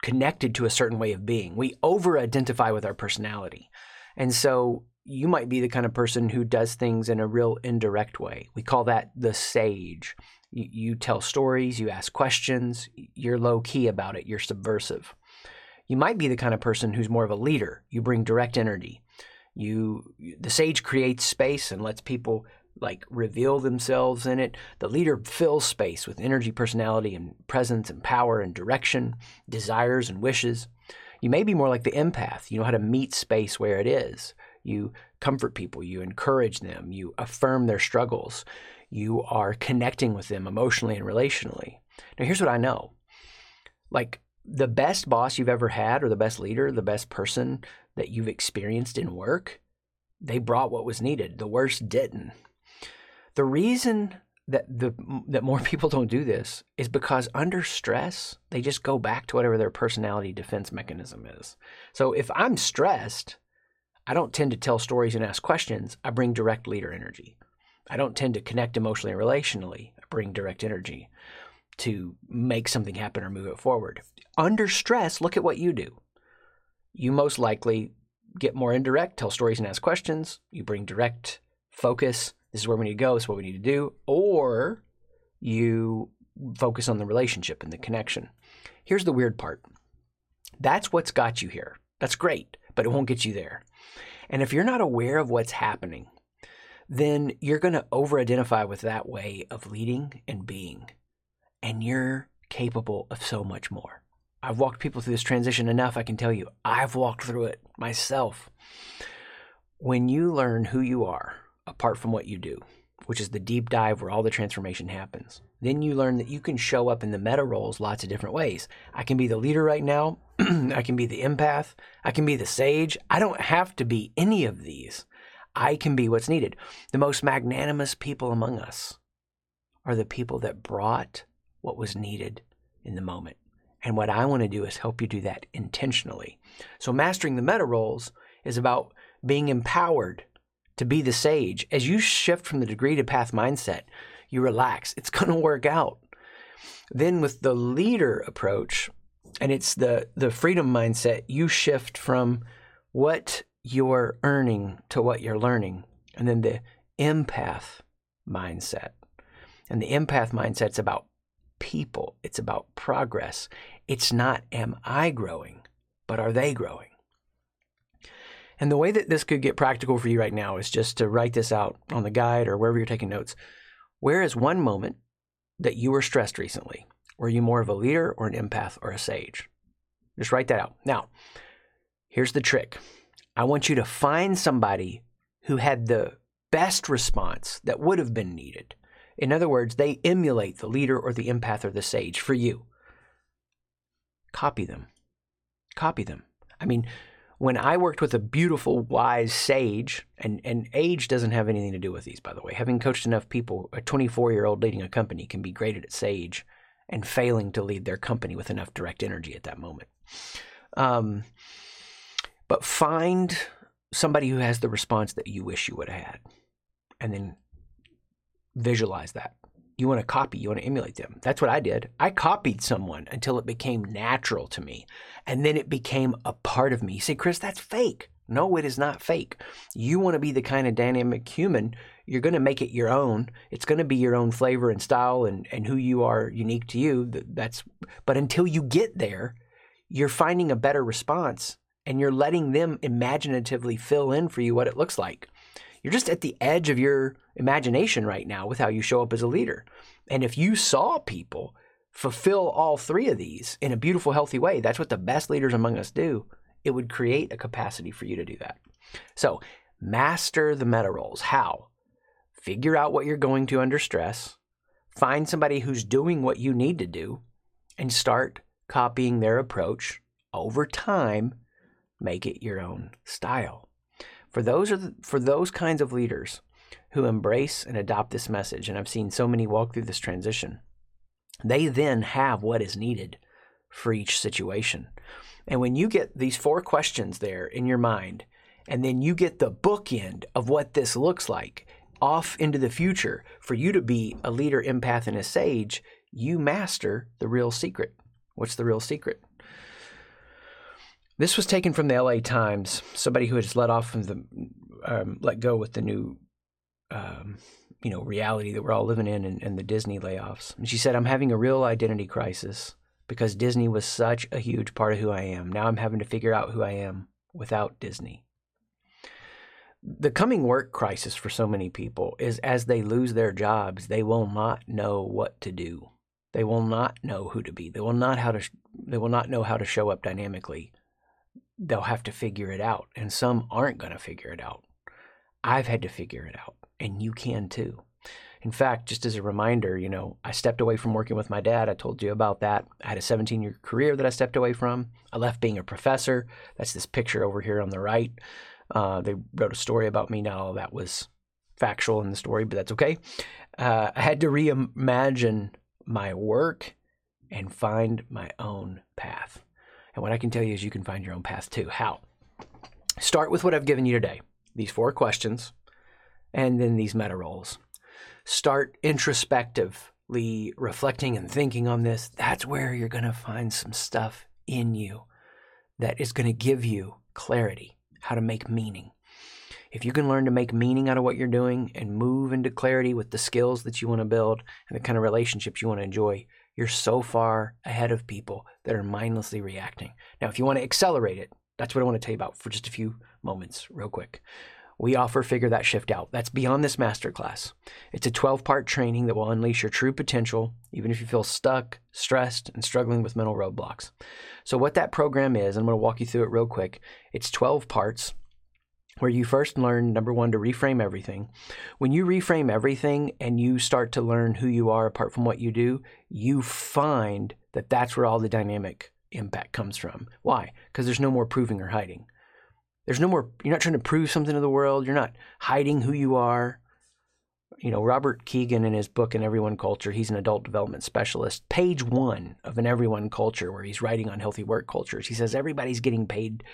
connected to a certain way of being. We over identify with our personality. And so you might be the kind of person who does things in a real indirect way. We call that the sage. You, tell stories, you ask questions, you're low key about it, you're subversive. You might be the kind of person who's more of a leader. You bring direct energy. You the sage creates space and lets people like reveal themselves in it. The leader fills space with energy, personality, and presence and power and direction, desires and wishes. You may be more like the empath. You know how to meet space where it is. You comfort people, you encourage them, you affirm their struggles, you are connecting with them emotionally and relationally. Now, here's what I know like the best boss you've ever had, or the best leader, the best person that you've experienced in work, they brought what was needed. The worst didn't. The reason that the that more people don't do this is because under stress they just go back to whatever their personality defense mechanism is. So if I'm stressed, I don't tend to tell stories and ask questions. I bring direct leader energy. I don't tend to connect emotionally and relationally. I bring direct energy to make something happen or move it forward. Under stress, look at what you do. You most likely get more indirect, tell stories and ask questions. You bring direct focus this is where we need to go, this is what we need to do, or you focus on the relationship and the connection. Here's the weird part that's what's got you here. That's great, but it won't get you there. And if you're not aware of what's happening, then you're going to over identify with that way of leading and being. And you're capable of so much more. I've walked people through this transition enough, I can tell you, I've walked through it myself. When you learn who you are, apart from what you do, which is the deep dive where all the transformation happens. Then you learn that you can show up in the meta roles lots of different ways. I can be the leader right now. I can be the empath. I can be the sage. I don't have to be any of these. I can be what's needed. The most magnanimous people among us are the people that brought what was needed in the moment. And what I want to do is help you do that intentionally. So, mastering the meta roles is about being empowered to be the sage. As you shift from the degree to path mindset, you relax. It's going to work out. Then with the leader approach, and it's the the freedom mindset, you shift from what you're earning to what you're learning. And then the empath mindset. And the empath mindset's about people. It's about progress. It's not am I growing, but are they growing? And the way that this could get practical for you right now is just to write this out on the guide or wherever you're taking notes. Where is one moment that you were stressed recently? Were you more of a leader or an empath or a sage? Just write that out. Now, here's the trick I want you to find somebody who had the best response that would have been needed. In other words, they emulate the leader or the empath or the sage for you. Copy them. Copy them. I mean, when I worked with a beautiful, wise sage, and, and age doesn't have anything to do with these, by the way. Having coached enough people, a 24 year old leading a company can be graded at sage and failing to lead their company with enough direct energy at that moment. Um, but find somebody who has the response that you wish you would have had, and then visualize that you want to copy, you want to emulate them. That's what I did. I copied someone until it became natural to me. And then it became a part of me. You say, Chris, that's fake. No, it is not fake. You want to be the kind of dynamic human, you're going to make it your own. It's going to be your own flavor and style and, and who you are unique to you. That's but until you get there, you're finding a better response and you're letting them imaginatively fill in for you what it looks like. You're just at the edge of your imagination right now with how you show up as a leader. And if you saw people fulfill all three of these in a beautiful, healthy way, that's what the best leaders among us do. It would create a capacity for you to do that. So, master the meta roles. How? Figure out what you're going to under stress, find somebody who's doing what you need to do, and start copying their approach over time. Make it your own style. For those are the, for those kinds of leaders who embrace and adopt this message, and I've seen so many walk through this transition, they then have what is needed for each situation. And when you get these four questions there in your mind, and then you get the bookend of what this looks like off into the future for you to be a leader, empath, and a sage, you master the real secret. What's the real secret? This was taken from the LA Times, somebody who had just let off from the, um, let go with the new, um, you know, reality that we're all living in and, and the Disney layoffs. And she said, I'm having a real identity crisis because Disney was such a huge part of who I am. Now I'm having to figure out who I am without Disney. The coming work crisis for so many people is as they lose their jobs, they will not know what to do. They will not know who to be. They will not how to they will not know how to show up dynamically. They'll have to figure it out, and some aren't going to figure it out. I've had to figure it out, and you can too. In fact, just as a reminder, you know, I stepped away from working with my dad. I told you about that. I had a 17 year career that I stepped away from. I left being a professor. That's this picture over here on the right. Uh, they wrote a story about me. Not all that was factual in the story, but that's okay. Uh, I had to reimagine my work and find my own path. And what I can tell you is you can find your own path too. How? Start with what I've given you today these four questions and then these meta roles start introspectively reflecting and thinking on this, that's where you're going to find some stuff in you that is going to give you clarity, how to make meaning. If you can learn to make meaning out of what you're doing and move into clarity with the skills that you want to build and the kind of relationships you want to enjoy, you're so far ahead of people that are mindlessly reacting. Now, if you want to accelerate it, that's what I want to tell you about for just a few moments, real quick we offer Figure That Shift Out. That's beyond this masterclass. It's a 12 part training that will unleash your true potential, even if you feel stuck, stressed, and struggling with mental roadblocks. So, what that program is, I'm going to walk you through it real quick. It's 12 parts where you first learn number one to reframe everything. When you reframe everything and you start to learn who you are apart from what you do, you find that that's where all the dynamic impact comes from. Why? Because there's no more proving or hiding. There's no more, you're not trying to prove something to the world. You're not hiding who you are. You know, Robert Keegan in his book, An Everyone Culture, he's an adult development specialist. Page one of An Everyone Culture, where he's writing on healthy work cultures, he says everybody's getting paid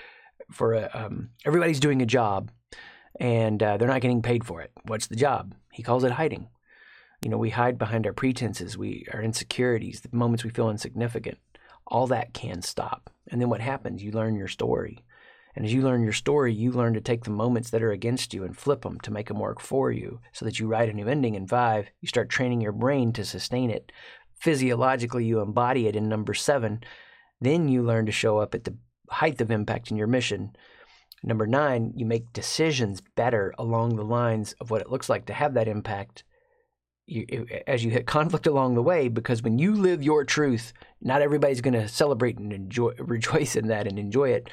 for a, um, everybody's doing a job and uh, they're not getting paid for it. What's the job? He calls it hiding. You know, we hide behind our pretenses, we our insecurities, the moments we feel insignificant. All that can stop. And then what happens? You learn your story. And as you learn your story, you learn to take the moments that are against you and flip them to make them work for you so that you write a new ending in five. You start training your brain to sustain it. Physiologically, you embody it in number seven. Then you learn to show up at the height of impact in your mission. Number nine, you make decisions better along the lines of what it looks like to have that impact. You, as you hit conflict along the way, because when you live your truth, not everybody's going to celebrate and enjoy, rejoice in that and enjoy it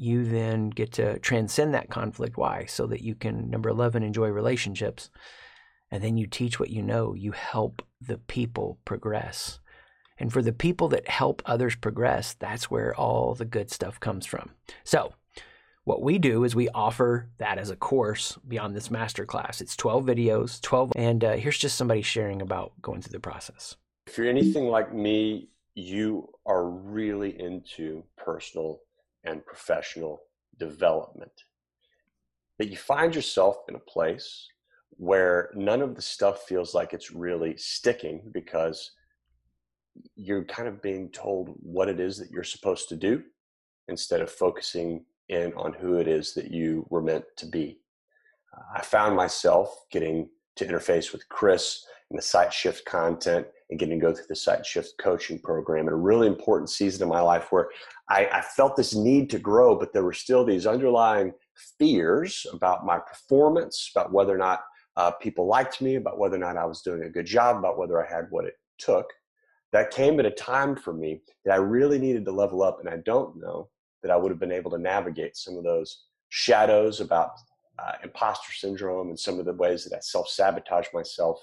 you then get to transcend that conflict. Why? So that you can, number 11, enjoy relationships. And then you teach what you know. You help the people progress. And for the people that help others progress, that's where all the good stuff comes from. So, what we do is we offer that as a course beyond this masterclass. It's 12 videos, 12, and uh, here's just somebody sharing about going through the process. If you're anything like me, you are really into personal and professional development. That you find yourself in a place where none of the stuff feels like it's really sticking because you're kind of being told what it is that you're supposed to do instead of focusing in on who it is that you were meant to be. I found myself getting to interface with Chris and the Sight Shift content and getting to go through the Sight Shift coaching program at a really important season of my life where I, I felt this need to grow, but there were still these underlying fears about my performance, about whether or not uh, people liked me, about whether or not I was doing a good job, about whether I had what it took. That came at a time for me that I really needed to level up, and I don't know that I would have been able to navigate some of those shadows about uh, imposter syndrome and some of the ways that I self sabotage myself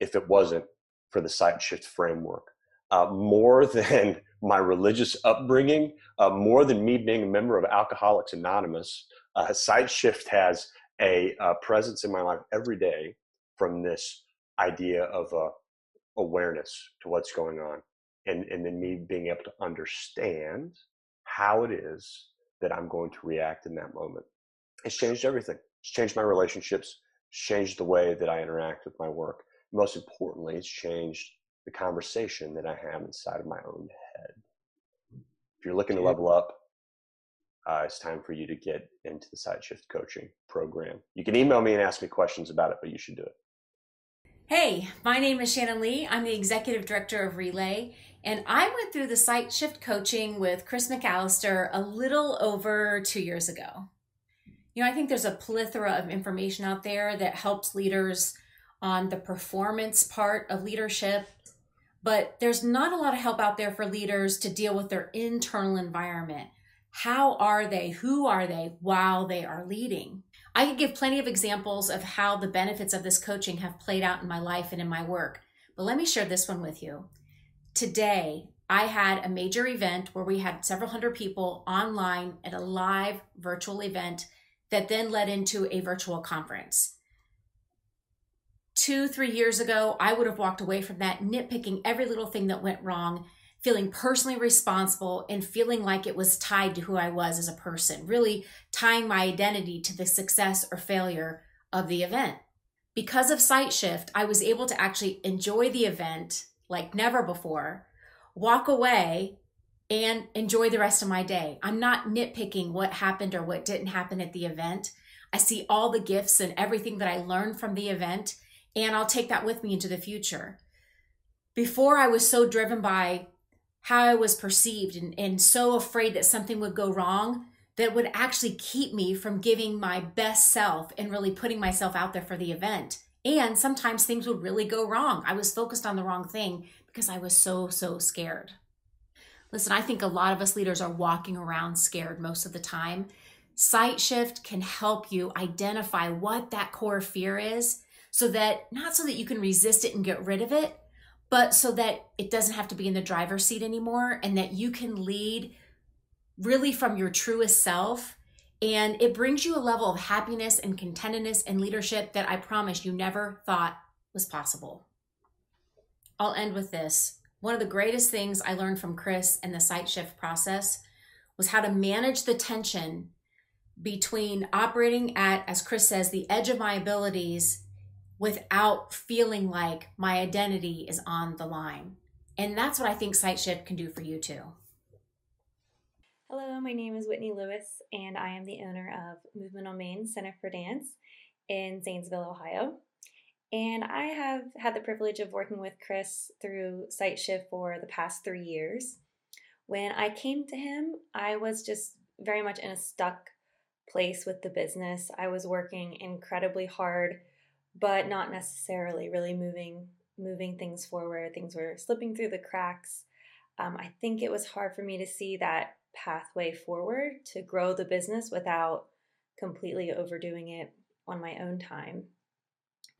if it wasn't for the Sight Shift framework. Uh, more than my religious upbringing, uh, more than me being a member of Alcoholics Anonymous, uh, shift has a, a, presence in my life every day from this idea of uh, awareness to what's going on. and, and then me being able to understand how it is that I'm going to react in that moment. It's changed everything. It's changed my relationships, it's changed the way that I interact with my work. Most importantly, it's changed the conversation that I have inside of my own head. If you're looking to level up, uh, it's time for you to get into the Sight Shift coaching program. You can email me and ask me questions about it, but you should do it. Hey, my name is Shannon Lee. I'm the executive director of Relay, and I went through the Sight Shift coaching with Chris McAllister a little over two years ago. You know, I think there's a plethora of information out there that helps leaders on the performance part of leadership, but there's not a lot of help out there for leaders to deal with their internal environment. How are they? Who are they while they are leading? I could give plenty of examples of how the benefits of this coaching have played out in my life and in my work, but let me share this one with you. Today, I had a major event where we had several hundred people online at a live virtual event that then led into a virtual conference. Two, three years ago, I would have walked away from that nitpicking every little thing that went wrong feeling personally responsible and feeling like it was tied to who I was as a person, really tying my identity to the success or failure of the event. Because of Sight Shift, I was able to actually enjoy the event like never before, walk away, and enjoy the rest of my day. I'm not nitpicking what happened or what didn't happen at the event. I see all the gifts and everything that I learned from the event, and I'll take that with me into the future. Before, I was so driven by how I was perceived and, and so afraid that something would go wrong that would actually keep me from giving my best self and really putting myself out there for the event. And sometimes things would really go wrong. I was focused on the wrong thing because I was so, so scared. Listen, I think a lot of us leaders are walking around scared most of the time. Sight Shift can help you identify what that core fear is so that not so that you can resist it and get rid of it, but so that it doesn't have to be in the driver's seat anymore and that you can lead really from your truest self. And it brings you a level of happiness and contentedness and leadership that I promise you never thought was possible. I'll end with this. One of the greatest things I learned from Chris and the Sight Shift process was how to manage the tension between operating at, as Chris says, the edge of my abilities without feeling like my identity is on the line. And that's what I think Sight Shift can do for you too. Hello, my name is Whitney Lewis, and I am the owner of Movement on Main Center for Dance in Zanesville, Ohio. And I have had the privilege of working with Chris through Sight Shift for the past three years. When I came to him, I was just very much in a stuck place with the business. I was working incredibly hard but not necessarily really moving moving things forward. Things were slipping through the cracks. Um, I think it was hard for me to see that pathway forward to grow the business without completely overdoing it on my own time.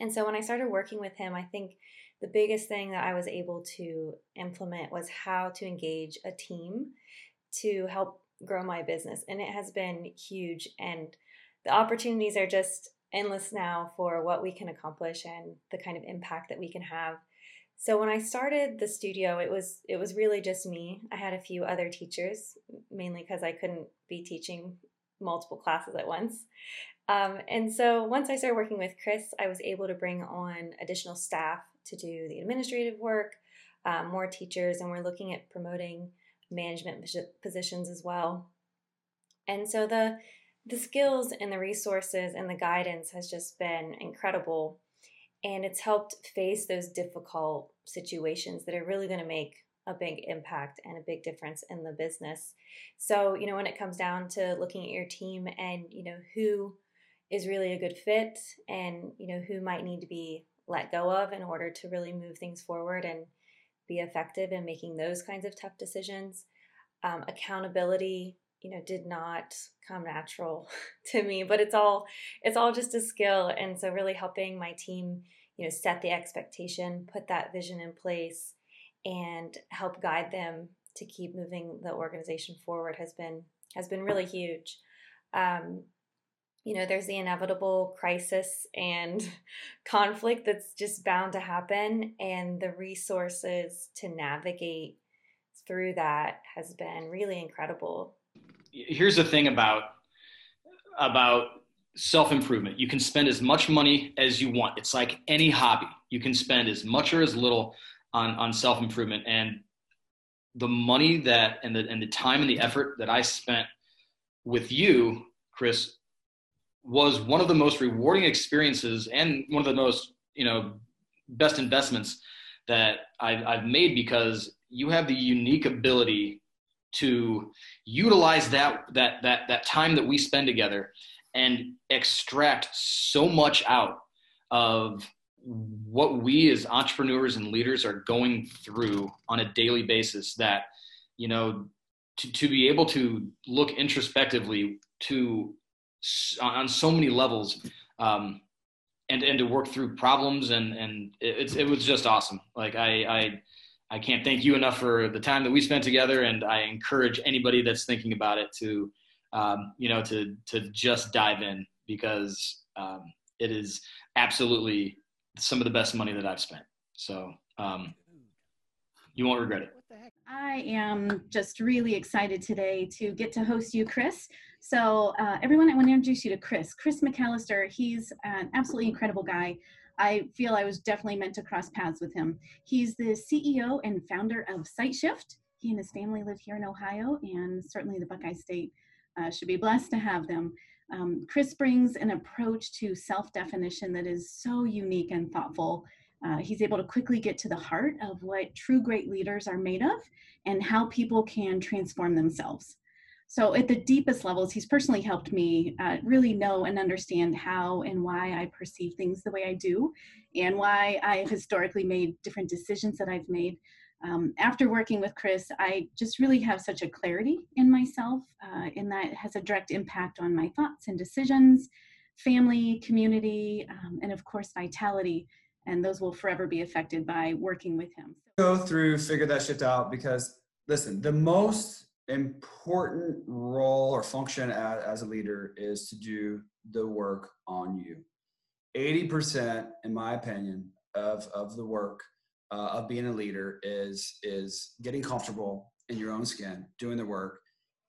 And so when I started working with him, I think the biggest thing that I was able to implement was how to engage a team to help grow my business. And it has been huge. And the opportunities are just endless now for what we can accomplish and the kind of impact that we can have. So when I started the studio, it was it was really just me. I had a few other teachers, mainly because I couldn't be teaching multiple classes at once. Um, and so once I started working with Chris, I was able to bring on additional staff to do the administrative work, um, more teachers, and we're looking at promoting management positions as well. And so the the skills and the resources and the guidance has just been incredible. And it's helped face those difficult situations that are really going to make a big impact and a big difference in the business. So, you know, when it comes down to looking at your team and, you know, who is really a good fit and, you know, who might need to be let go of in order to really move things forward and be effective in making those kinds of tough decisions. Um, accountability you know did not come natural to me but it's all it's all just a skill and so really helping my team you know set the expectation put that vision in place and help guide them to keep moving the organization forward has been has been really huge um, you know there's the inevitable crisis and conflict that's just bound to happen and the resources to navigate through that has been really incredible. Here's the thing about about self improvement. You can spend as much money as you want. It's like any hobby. You can spend as much or as little on on self improvement and the money that and the and the time and the effort that I spent with you, Chris, was one of the most rewarding experiences and one of the most you know best investments that I've, I've made because you have the unique ability to utilize that that that that time that we spend together and extract so much out of what we as entrepreneurs and leaders are going through on a daily basis that you know to, to be able to look introspectively to on so many levels um, and and to work through problems and and it, it was just awesome. Like I, I i can't thank you enough for the time that we spent together and i encourage anybody that's thinking about it to um, you know to to just dive in because um, it is absolutely some of the best money that i've spent so um, you won't regret it I am just really excited today to get to host you, Chris. So, uh, everyone, I want to introduce you to Chris. Chris McAllister, he's an absolutely incredible guy. I feel I was definitely meant to cross paths with him. He's the CEO and founder of SightShift. He and his family live here in Ohio, and certainly the Buckeye State uh, should be blessed to have them. Um, Chris brings an approach to self definition that is so unique and thoughtful. Uh, he's able to quickly get to the heart of what true great leaders are made of and how people can transform themselves. So, at the deepest levels, he's personally helped me uh, really know and understand how and why I perceive things the way I do, and why I've historically made different decisions that I've made. Um, after working with Chris, I just really have such a clarity in myself, uh, and that has a direct impact on my thoughts and decisions, family, community, um, and of course, vitality. And those will forever be affected by working with him. Go through, Figure That Shift Out because listen, the most important role or function as, as a leader is to do the work on you. 80%, in my opinion, of, of the work uh, of being a leader is, is getting comfortable in your own skin, doing the work.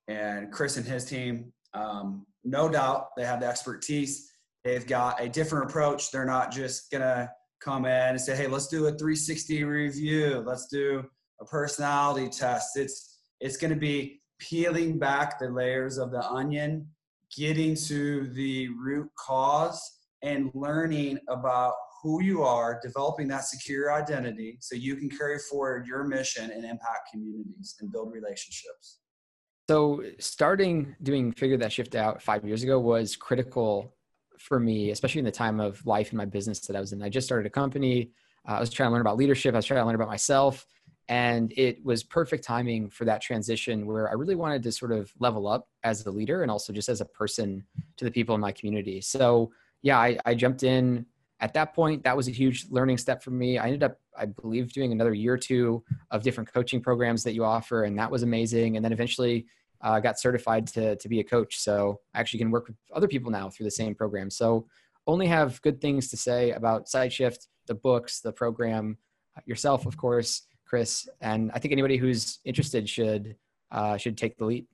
And Chris and his team, um, no doubt they have the expertise. They've got a different approach. They're not just going to come in and say, hey, let's do a 360 review. Let's do a personality test. It's it's going to be peeling back the layers of the onion, getting to the root cause, and learning about who you are, developing that secure identity so you can carry forward your mission and impact communities and build relationships. So, starting doing Figure That Shift Out five years ago was critical for me, especially in the time of life in my business that I was in. I just started a company. Uh, I was trying to learn about leadership. I was trying to learn about myself. And it was perfect timing for that transition where I really wanted to sort of level up as a leader and also just as a person to the people in my community. So, yeah, I, I jumped in at that point. That was a huge learning step for me. I ended up, I believe, doing another year or two of different coaching programs that you offer, and that was amazing. And then eventually, uh, got certified to to be a coach. So I actually can work with other people now through the same program. So only have good things to say about SightShift, the books, the program, yourself, of course. Chris. And I think anybody who's interested should uh, should take the lead.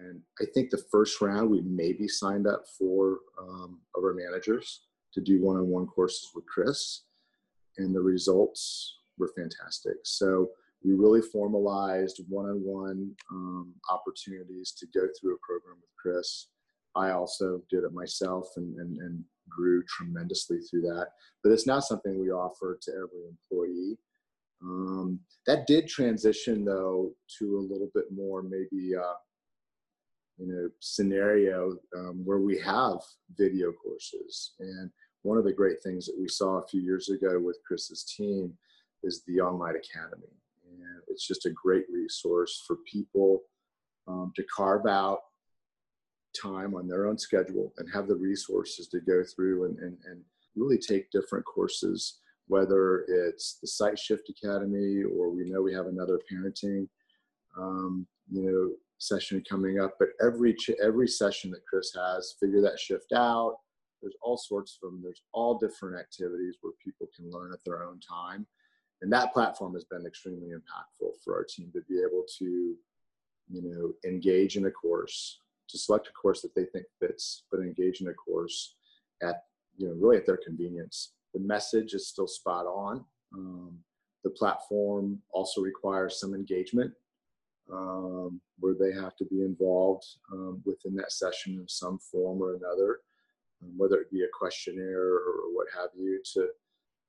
And I think the first round we maybe signed up for um, of our managers to do one-on-one courses with Chris, and the results were fantastic. So we really formalized one-on-one um, opportunities to go through a program with Chris. I also did it myself and, and, and grew tremendously through that. But it's not something we offer to every employee. Um, that did transition though to a little bit more maybe uh, you know scenario um, where we have video courses. And one of the great things that we saw a few years ago with chris's team is the online academy. And it's just a great resource for people um, to carve out time on their own schedule and have the resources to go through and, and, and really take different courses whether it's the Sight Shift Academy or we know we have another parenting, um, you know, session coming up. But every every session that Chris has, figure that shift out. There's all sorts of them. There's all different activities where people can learn at their own time. and that platform has been extremely impactful for our team to be able to you know engage in a course to select a course that they think fits but engage in a course at you know really at their convenience the message is still spot on. Um, the platform also requires some engagement um, where they have to be involved um, within that session in some form or another um, whether it be a questionnaire or what have you to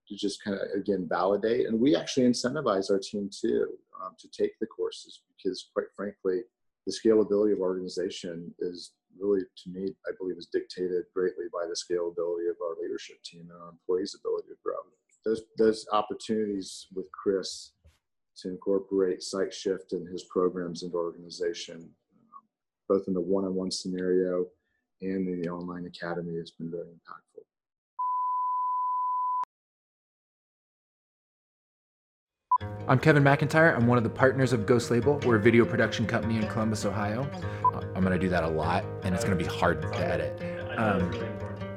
to just kind of again validate. And we actually incentivize our team too um, to take the courses because quite frankly the scalability of organization is really to me i believe is dictated greatly by the scalability of our leadership team and our employees ability to grow. Those those opportunities with chris to incorporate Sight Shift and his programs into organization um, both in the one-on-one scenario and in the online academy has been very impactful I'm Kevin McIntyre. I'm one of the partners of Ghost Label. We're a video production company in Columbus, Ohio. I'm going to do that a lot, and it's going to be hard to edit. Um,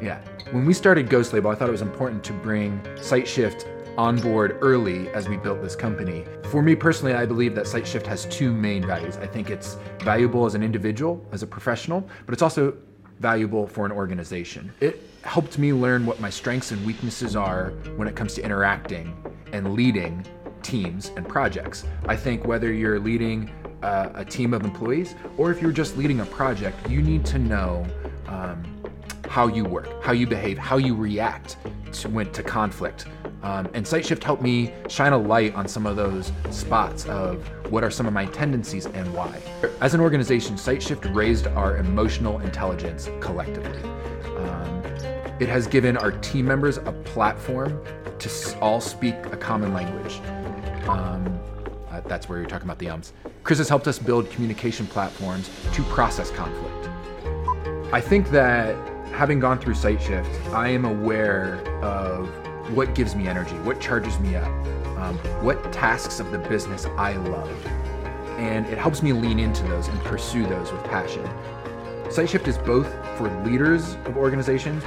yeah. When we started Ghost Label, I thought it was important to bring SightShift on board early as we built this company. For me personally, I believe that SightShift has two main values. I think it's valuable as an individual, as a professional, but it's also valuable for an organization. It helped me learn what my strengths and weaknesses are when it comes to interacting and leading teams and projects. I think whether you're leading uh, a team of employees or if you're just leading a project, you need to know um, how you work, how you behave, how you react to, when, to conflict. Um, and SightShift helped me shine a light on some of those spots of what are some of my tendencies and why. As an organization, SightShift raised our emotional intelligence collectively. Um, it has given our team members a platform to all speak a common language. Um, uh, that's where you're talking about the ums. Chris has helped us build communication platforms to process conflict. I think that having gone through SightShift, I am aware of what gives me energy, what charges me up, um, what tasks of the business I love. And it helps me lean into those and pursue those with passion. SightShift is both for leaders of organizations,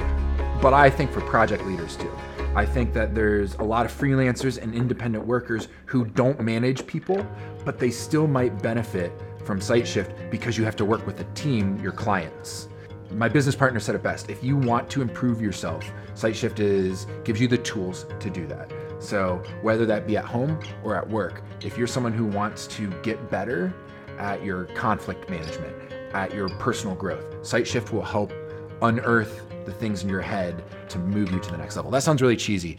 but I think for project leaders too. I think that there's a lot of freelancers and independent workers who don't manage people, but they still might benefit from SightShift because you have to work with a team, your clients. My business partner said it best. If you want to improve yourself, SightShift is gives you the tools to do that. So whether that be at home or at work, if you're someone who wants to get better at your conflict management, at your personal growth, SightShift will help unearth the things in your head to move you to the next level. That sounds really cheesy.